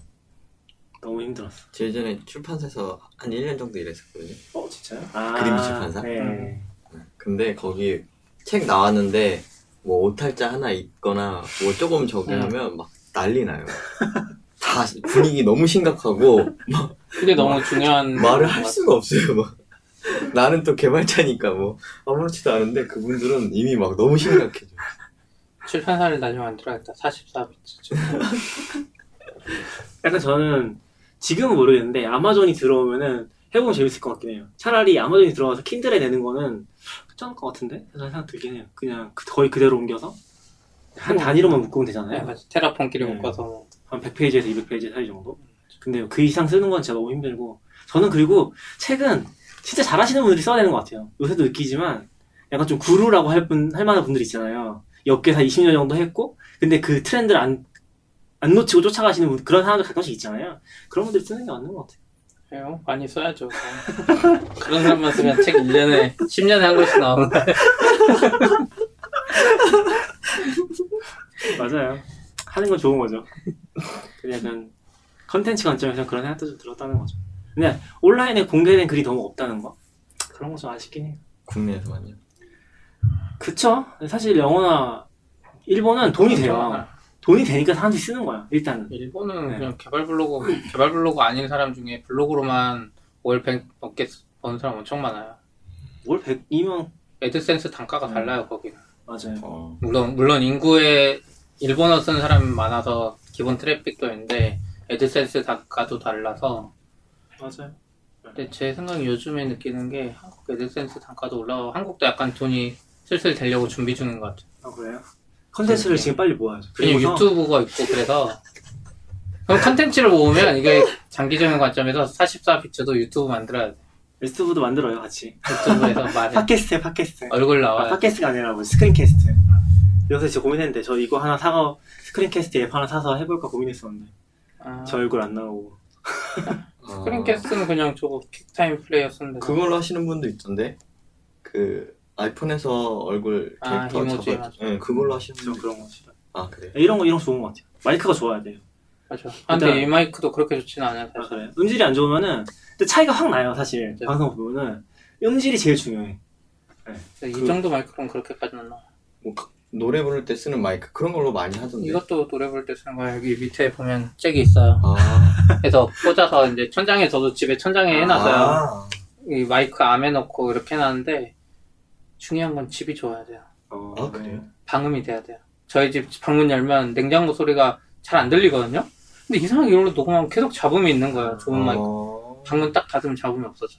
너무 힘들었어. 제 예전에 출판사에서 한 1년 정도 일했었거든요. 어, 진짜요? 아, 그림 출판사? 네. 음. 근데 거기 책 나왔는데 뭐 오탈자 하나 있거나 뭐 조금 저기 음. 하면 막 난리 나요. 다 분위기 너무 심각하고 막 그게 너무 중요한 말을 할 수가 없어요. 막 나는 또 개발자니까 뭐 아무렇지도 않은데 그분들은 이미 막 너무 심각해져. 출판사를 나중에 만들어야겠다. 44비트. 약간 저는 지금은 모르겠는데 아마존이 들어오면은 해보면 재밌을 것 같긴 해요. 차라리 아마존이 들어와서 킨들에 내는 거는 괜찮을 것 같은데? 생각 들긴 해요. 그냥 그- 거의 그대로 옮겨서 한 단위로만 묶으면 네, 되잖아요. 맞아. 테라폼끼리 네. 묶어서 뭐. 한 100페이지에서 200페이지 사이 정도? 근데 그 이상 쓰는 건 진짜 너무 힘들고 저는 그리고 책은 진짜 잘하시는 분들이 써야 되는 것 같아요. 요새도 느끼지만 약간 좀 구루라고 할, 분, 할 만한 분들 있잖아요. 이 업계에서 20년 정도 했고 근데 그 트렌드를 안, 안 놓치고 쫓아가시는 분, 그런 사람들 가끔씩 있잖아요. 그런 분들이 쓰는 게 맞는 것 같아요. 해요? 많이 써야죠. 그런 사람만 쓰면 책 1년에, 10년에 한 권씩 나오는데. 맞아요. 하는 건 좋은 거죠. 약간 컨텐츠 관점에서 그런 생각도 좀 들었다는 거죠. 근데 온라인에 공개된 글이 너무 없다는 거? 그런 거 좀 아쉽긴 해요. 국내에서만요. 그쵸? 사실 영어나 일본은 돈이 돼요. 아, 돈이 되니까 사람들이 쓰는 거야. 일단은. 일본은 네. 그냥 개발 블로그, 개발 블로그 아닌 사람 중에 블로그로만 월 100 넘게 버는 사람 엄청 많아요. 월 100이면 AdSense 단가가 음. 달라요, 거기는. 맞아요. 어. 물론, 물론 인구에 일본어 쓰는 사람이 많아서 기본 트래픽도 있는데, AdSense 단가도 달라서. 맞아요. 근데 제 생각에 요즘에 느끼는 게 한국 AdSense 단가도 올라가고, 한국도 약간 돈이 슬슬 되려고 준비 중인 것 같아요. 아 그래요? 컨텐츠를 네. 지금 빨리 모아야죠. 그리고 유튜브가 있고 그래서 그럼 컨텐츠를 모으면 이게 장기적인 관점에서 44bits도 유튜브 만들어야 돼. 유튜브도 만들어요 같이. 유튜브에서 말해 팟캐스트에 팟캐스트. 얼굴 아, 나와야 돼. 팟캐스트가 아니라 뭐 screencast. 요새 진짜 고민했는데 저 이거 하나 사가 screencast 앱 하나 사서 해볼까 고민했었는데 아, 저 얼굴 안 나오고. 스크린 cast는 그냥 저거 QuickTime Player 쓰는데 그걸로 하시는 분도 있던데 그 아이폰에서 얼굴 아, 캐릭터 이모지, 잡아 맞아. 네, 그걸로 하시는 저 분도 그런 거 싫어. 아 그래요? 이런 거 이런 거 좋은 것 같아요. 마이크가 좋아야 돼요. 맞아. 아, 근데 일단- 이 마이크도 그렇게 좋지는 않아요 아, 사실. 그래. 음질이 안 좋으면은 근데 차이가 확 나요 사실 네. 방송 보면은 음질이 제일 중요해. 이 그- 정도 마이크로는 그렇게까지는 안 나와. 뭐 그- 노래 부를 때 쓰는 마이크 그런 걸로 많이 하던데. 이것도 노래 부를 때 쓰는 거야. 여기 밑에 보면 잭이 있어요. 아. 그래서 꽂아서 이제 천장에 저도 집에 천장에 해놨어요. 아. 이 마이크 암에 넣고 이렇게 해놨는데 중요한 건 집이 좋아야 돼요. 어, 아, 그래요? 방음이 돼야 돼요. 저희 집 방문 열면 냉장고 소리가 잘 안 들리거든요. 근데 이상하게 이걸로 녹음하면 계속 잡음이 있는 거예요. 좋은 마이크. 어... 방금 딱 닫으면 잡음이 없어져.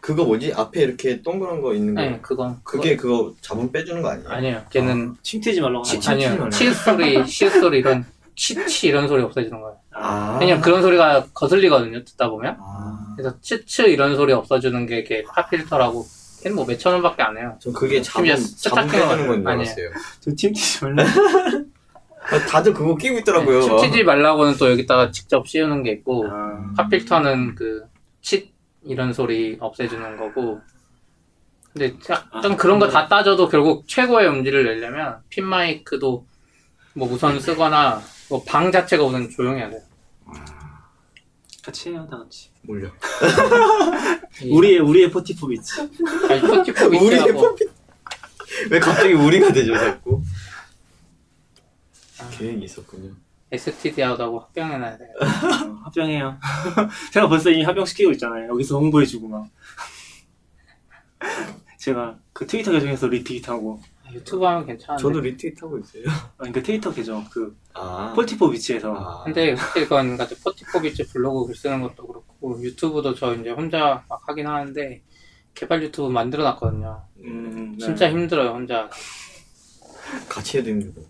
그거 뭐지? 앞에 이렇게 동그란 거 있는 거. 네, 그건. 그게 그거 잡음 빼주는 거 아니에요? 아니에요. 걔는 침 튀지 말라고 치- 하지. 치- 아니요. 말라고. 치읓 소리, 시읒 소리 이런 치치 이런 소리 없어지는 거예요. 아. 왜냐면 그런 소리가 거슬리거든요. 듣다 보면. 아. 그래서 치츠 이런 소리 없어주는 게 이게 pop filter라고. 걔는 뭐 몇천 원밖에 안 해요. 저 그게 잡음, 잡음 빼주는 건줄 아니에요. 알았어요. 저침 튀지 말라. 아, 다들 그거 끼고 있더라고요. 네, 침 튀지 말라고는 또 여기다가 직접 씌우는 게 있고 아, 팝필터는 그칫 이런 소리 없애주는 거고. 근데 딱- 좀 아, 그런 거 다 따져도 결국 최고의 음질을 내려면 핀 마이크도 뭐 우선 쓰거나 뭐 방 자체가 우선 조용해야 돼요. 같이 해요, 다 같이. 몰려. 이- 우리의 우리의 포티포 비치. 아니 포티포 우리의 위치하고 펌핑. 왜 갑자기 우리가 되죠, 자꾸? 아. 계획이 있었군요. STD하고 합병해놔야 돼요. 어, 합병해요. 제가 벌써 이미 합병시키고 있잖아요. 여기서 홍보해주고 막. 제가 그 트위터 계정에서 리트윗하고, 유튜브 하면 괜찮은데. 저도 리트윗 하고 있어요. 아니 그 트위터 계정 그 아. 44bits에서 아. 근데 그건 같이 44bits 블로그 글 쓰는 것도 그렇고 유튜브도 저 이제 혼자 막 하긴 하는데 개발 유튜브 만들어 놨거든요. 음, 네. 진짜 힘들어요 혼자. 같이 해야 되는 거.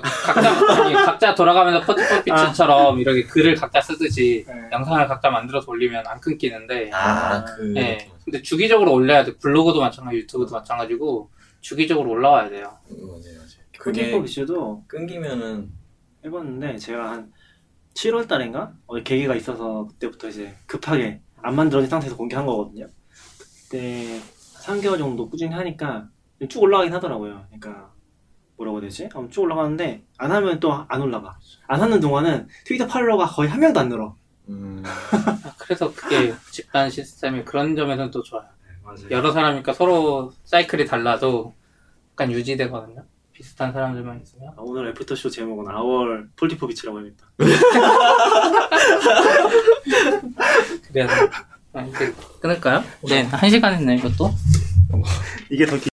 그러니까 각자 아니, 각자 돌아가면서 44bits처럼 이렇게 글을 각자 쓰듯이 네. 영상을 각자 만들어서 올리면 안 끊기는데. 아, 그. 네. 근데 주기적으로 올려야 돼. 블로그도 마찬가지, 유튜브도 마찬가지고 주기적으로 올라와야 돼요. 맞아요, 맞아요. 그게 비치도 끊기면은 해봤는데 제가 한 7월 달인가? 어, 계기가 있어서 그때부터 이제 급하게 안 만들어진 상태에서 공개한 거거든요. 그때 3개월 정도 꾸준히 하니까 쭉 올라가긴 하더라고요. 그러니까 뭐라고 해야 되지? 아무튼 쭉 올라가는데 안 하면 또 안 올라가. 안 하는 동안은 트위터 팔로워가 거의 한 명도 안 늘어. 음. 아, 그래서 그게 집단 시스템이 그런 점에서는 또 좋아요. 맞아요. 여러 사람이니까 서로 사이클이 달라도 약간 유지되거든요. 비슷한 사람들만 있으면. 아, 오늘 애프터쇼 제목은 아월 폴티포 비치라고 해야겠다. 그래서 아, 이제 끊을까요? 네, 한 시간 했네 이것도. 이게 더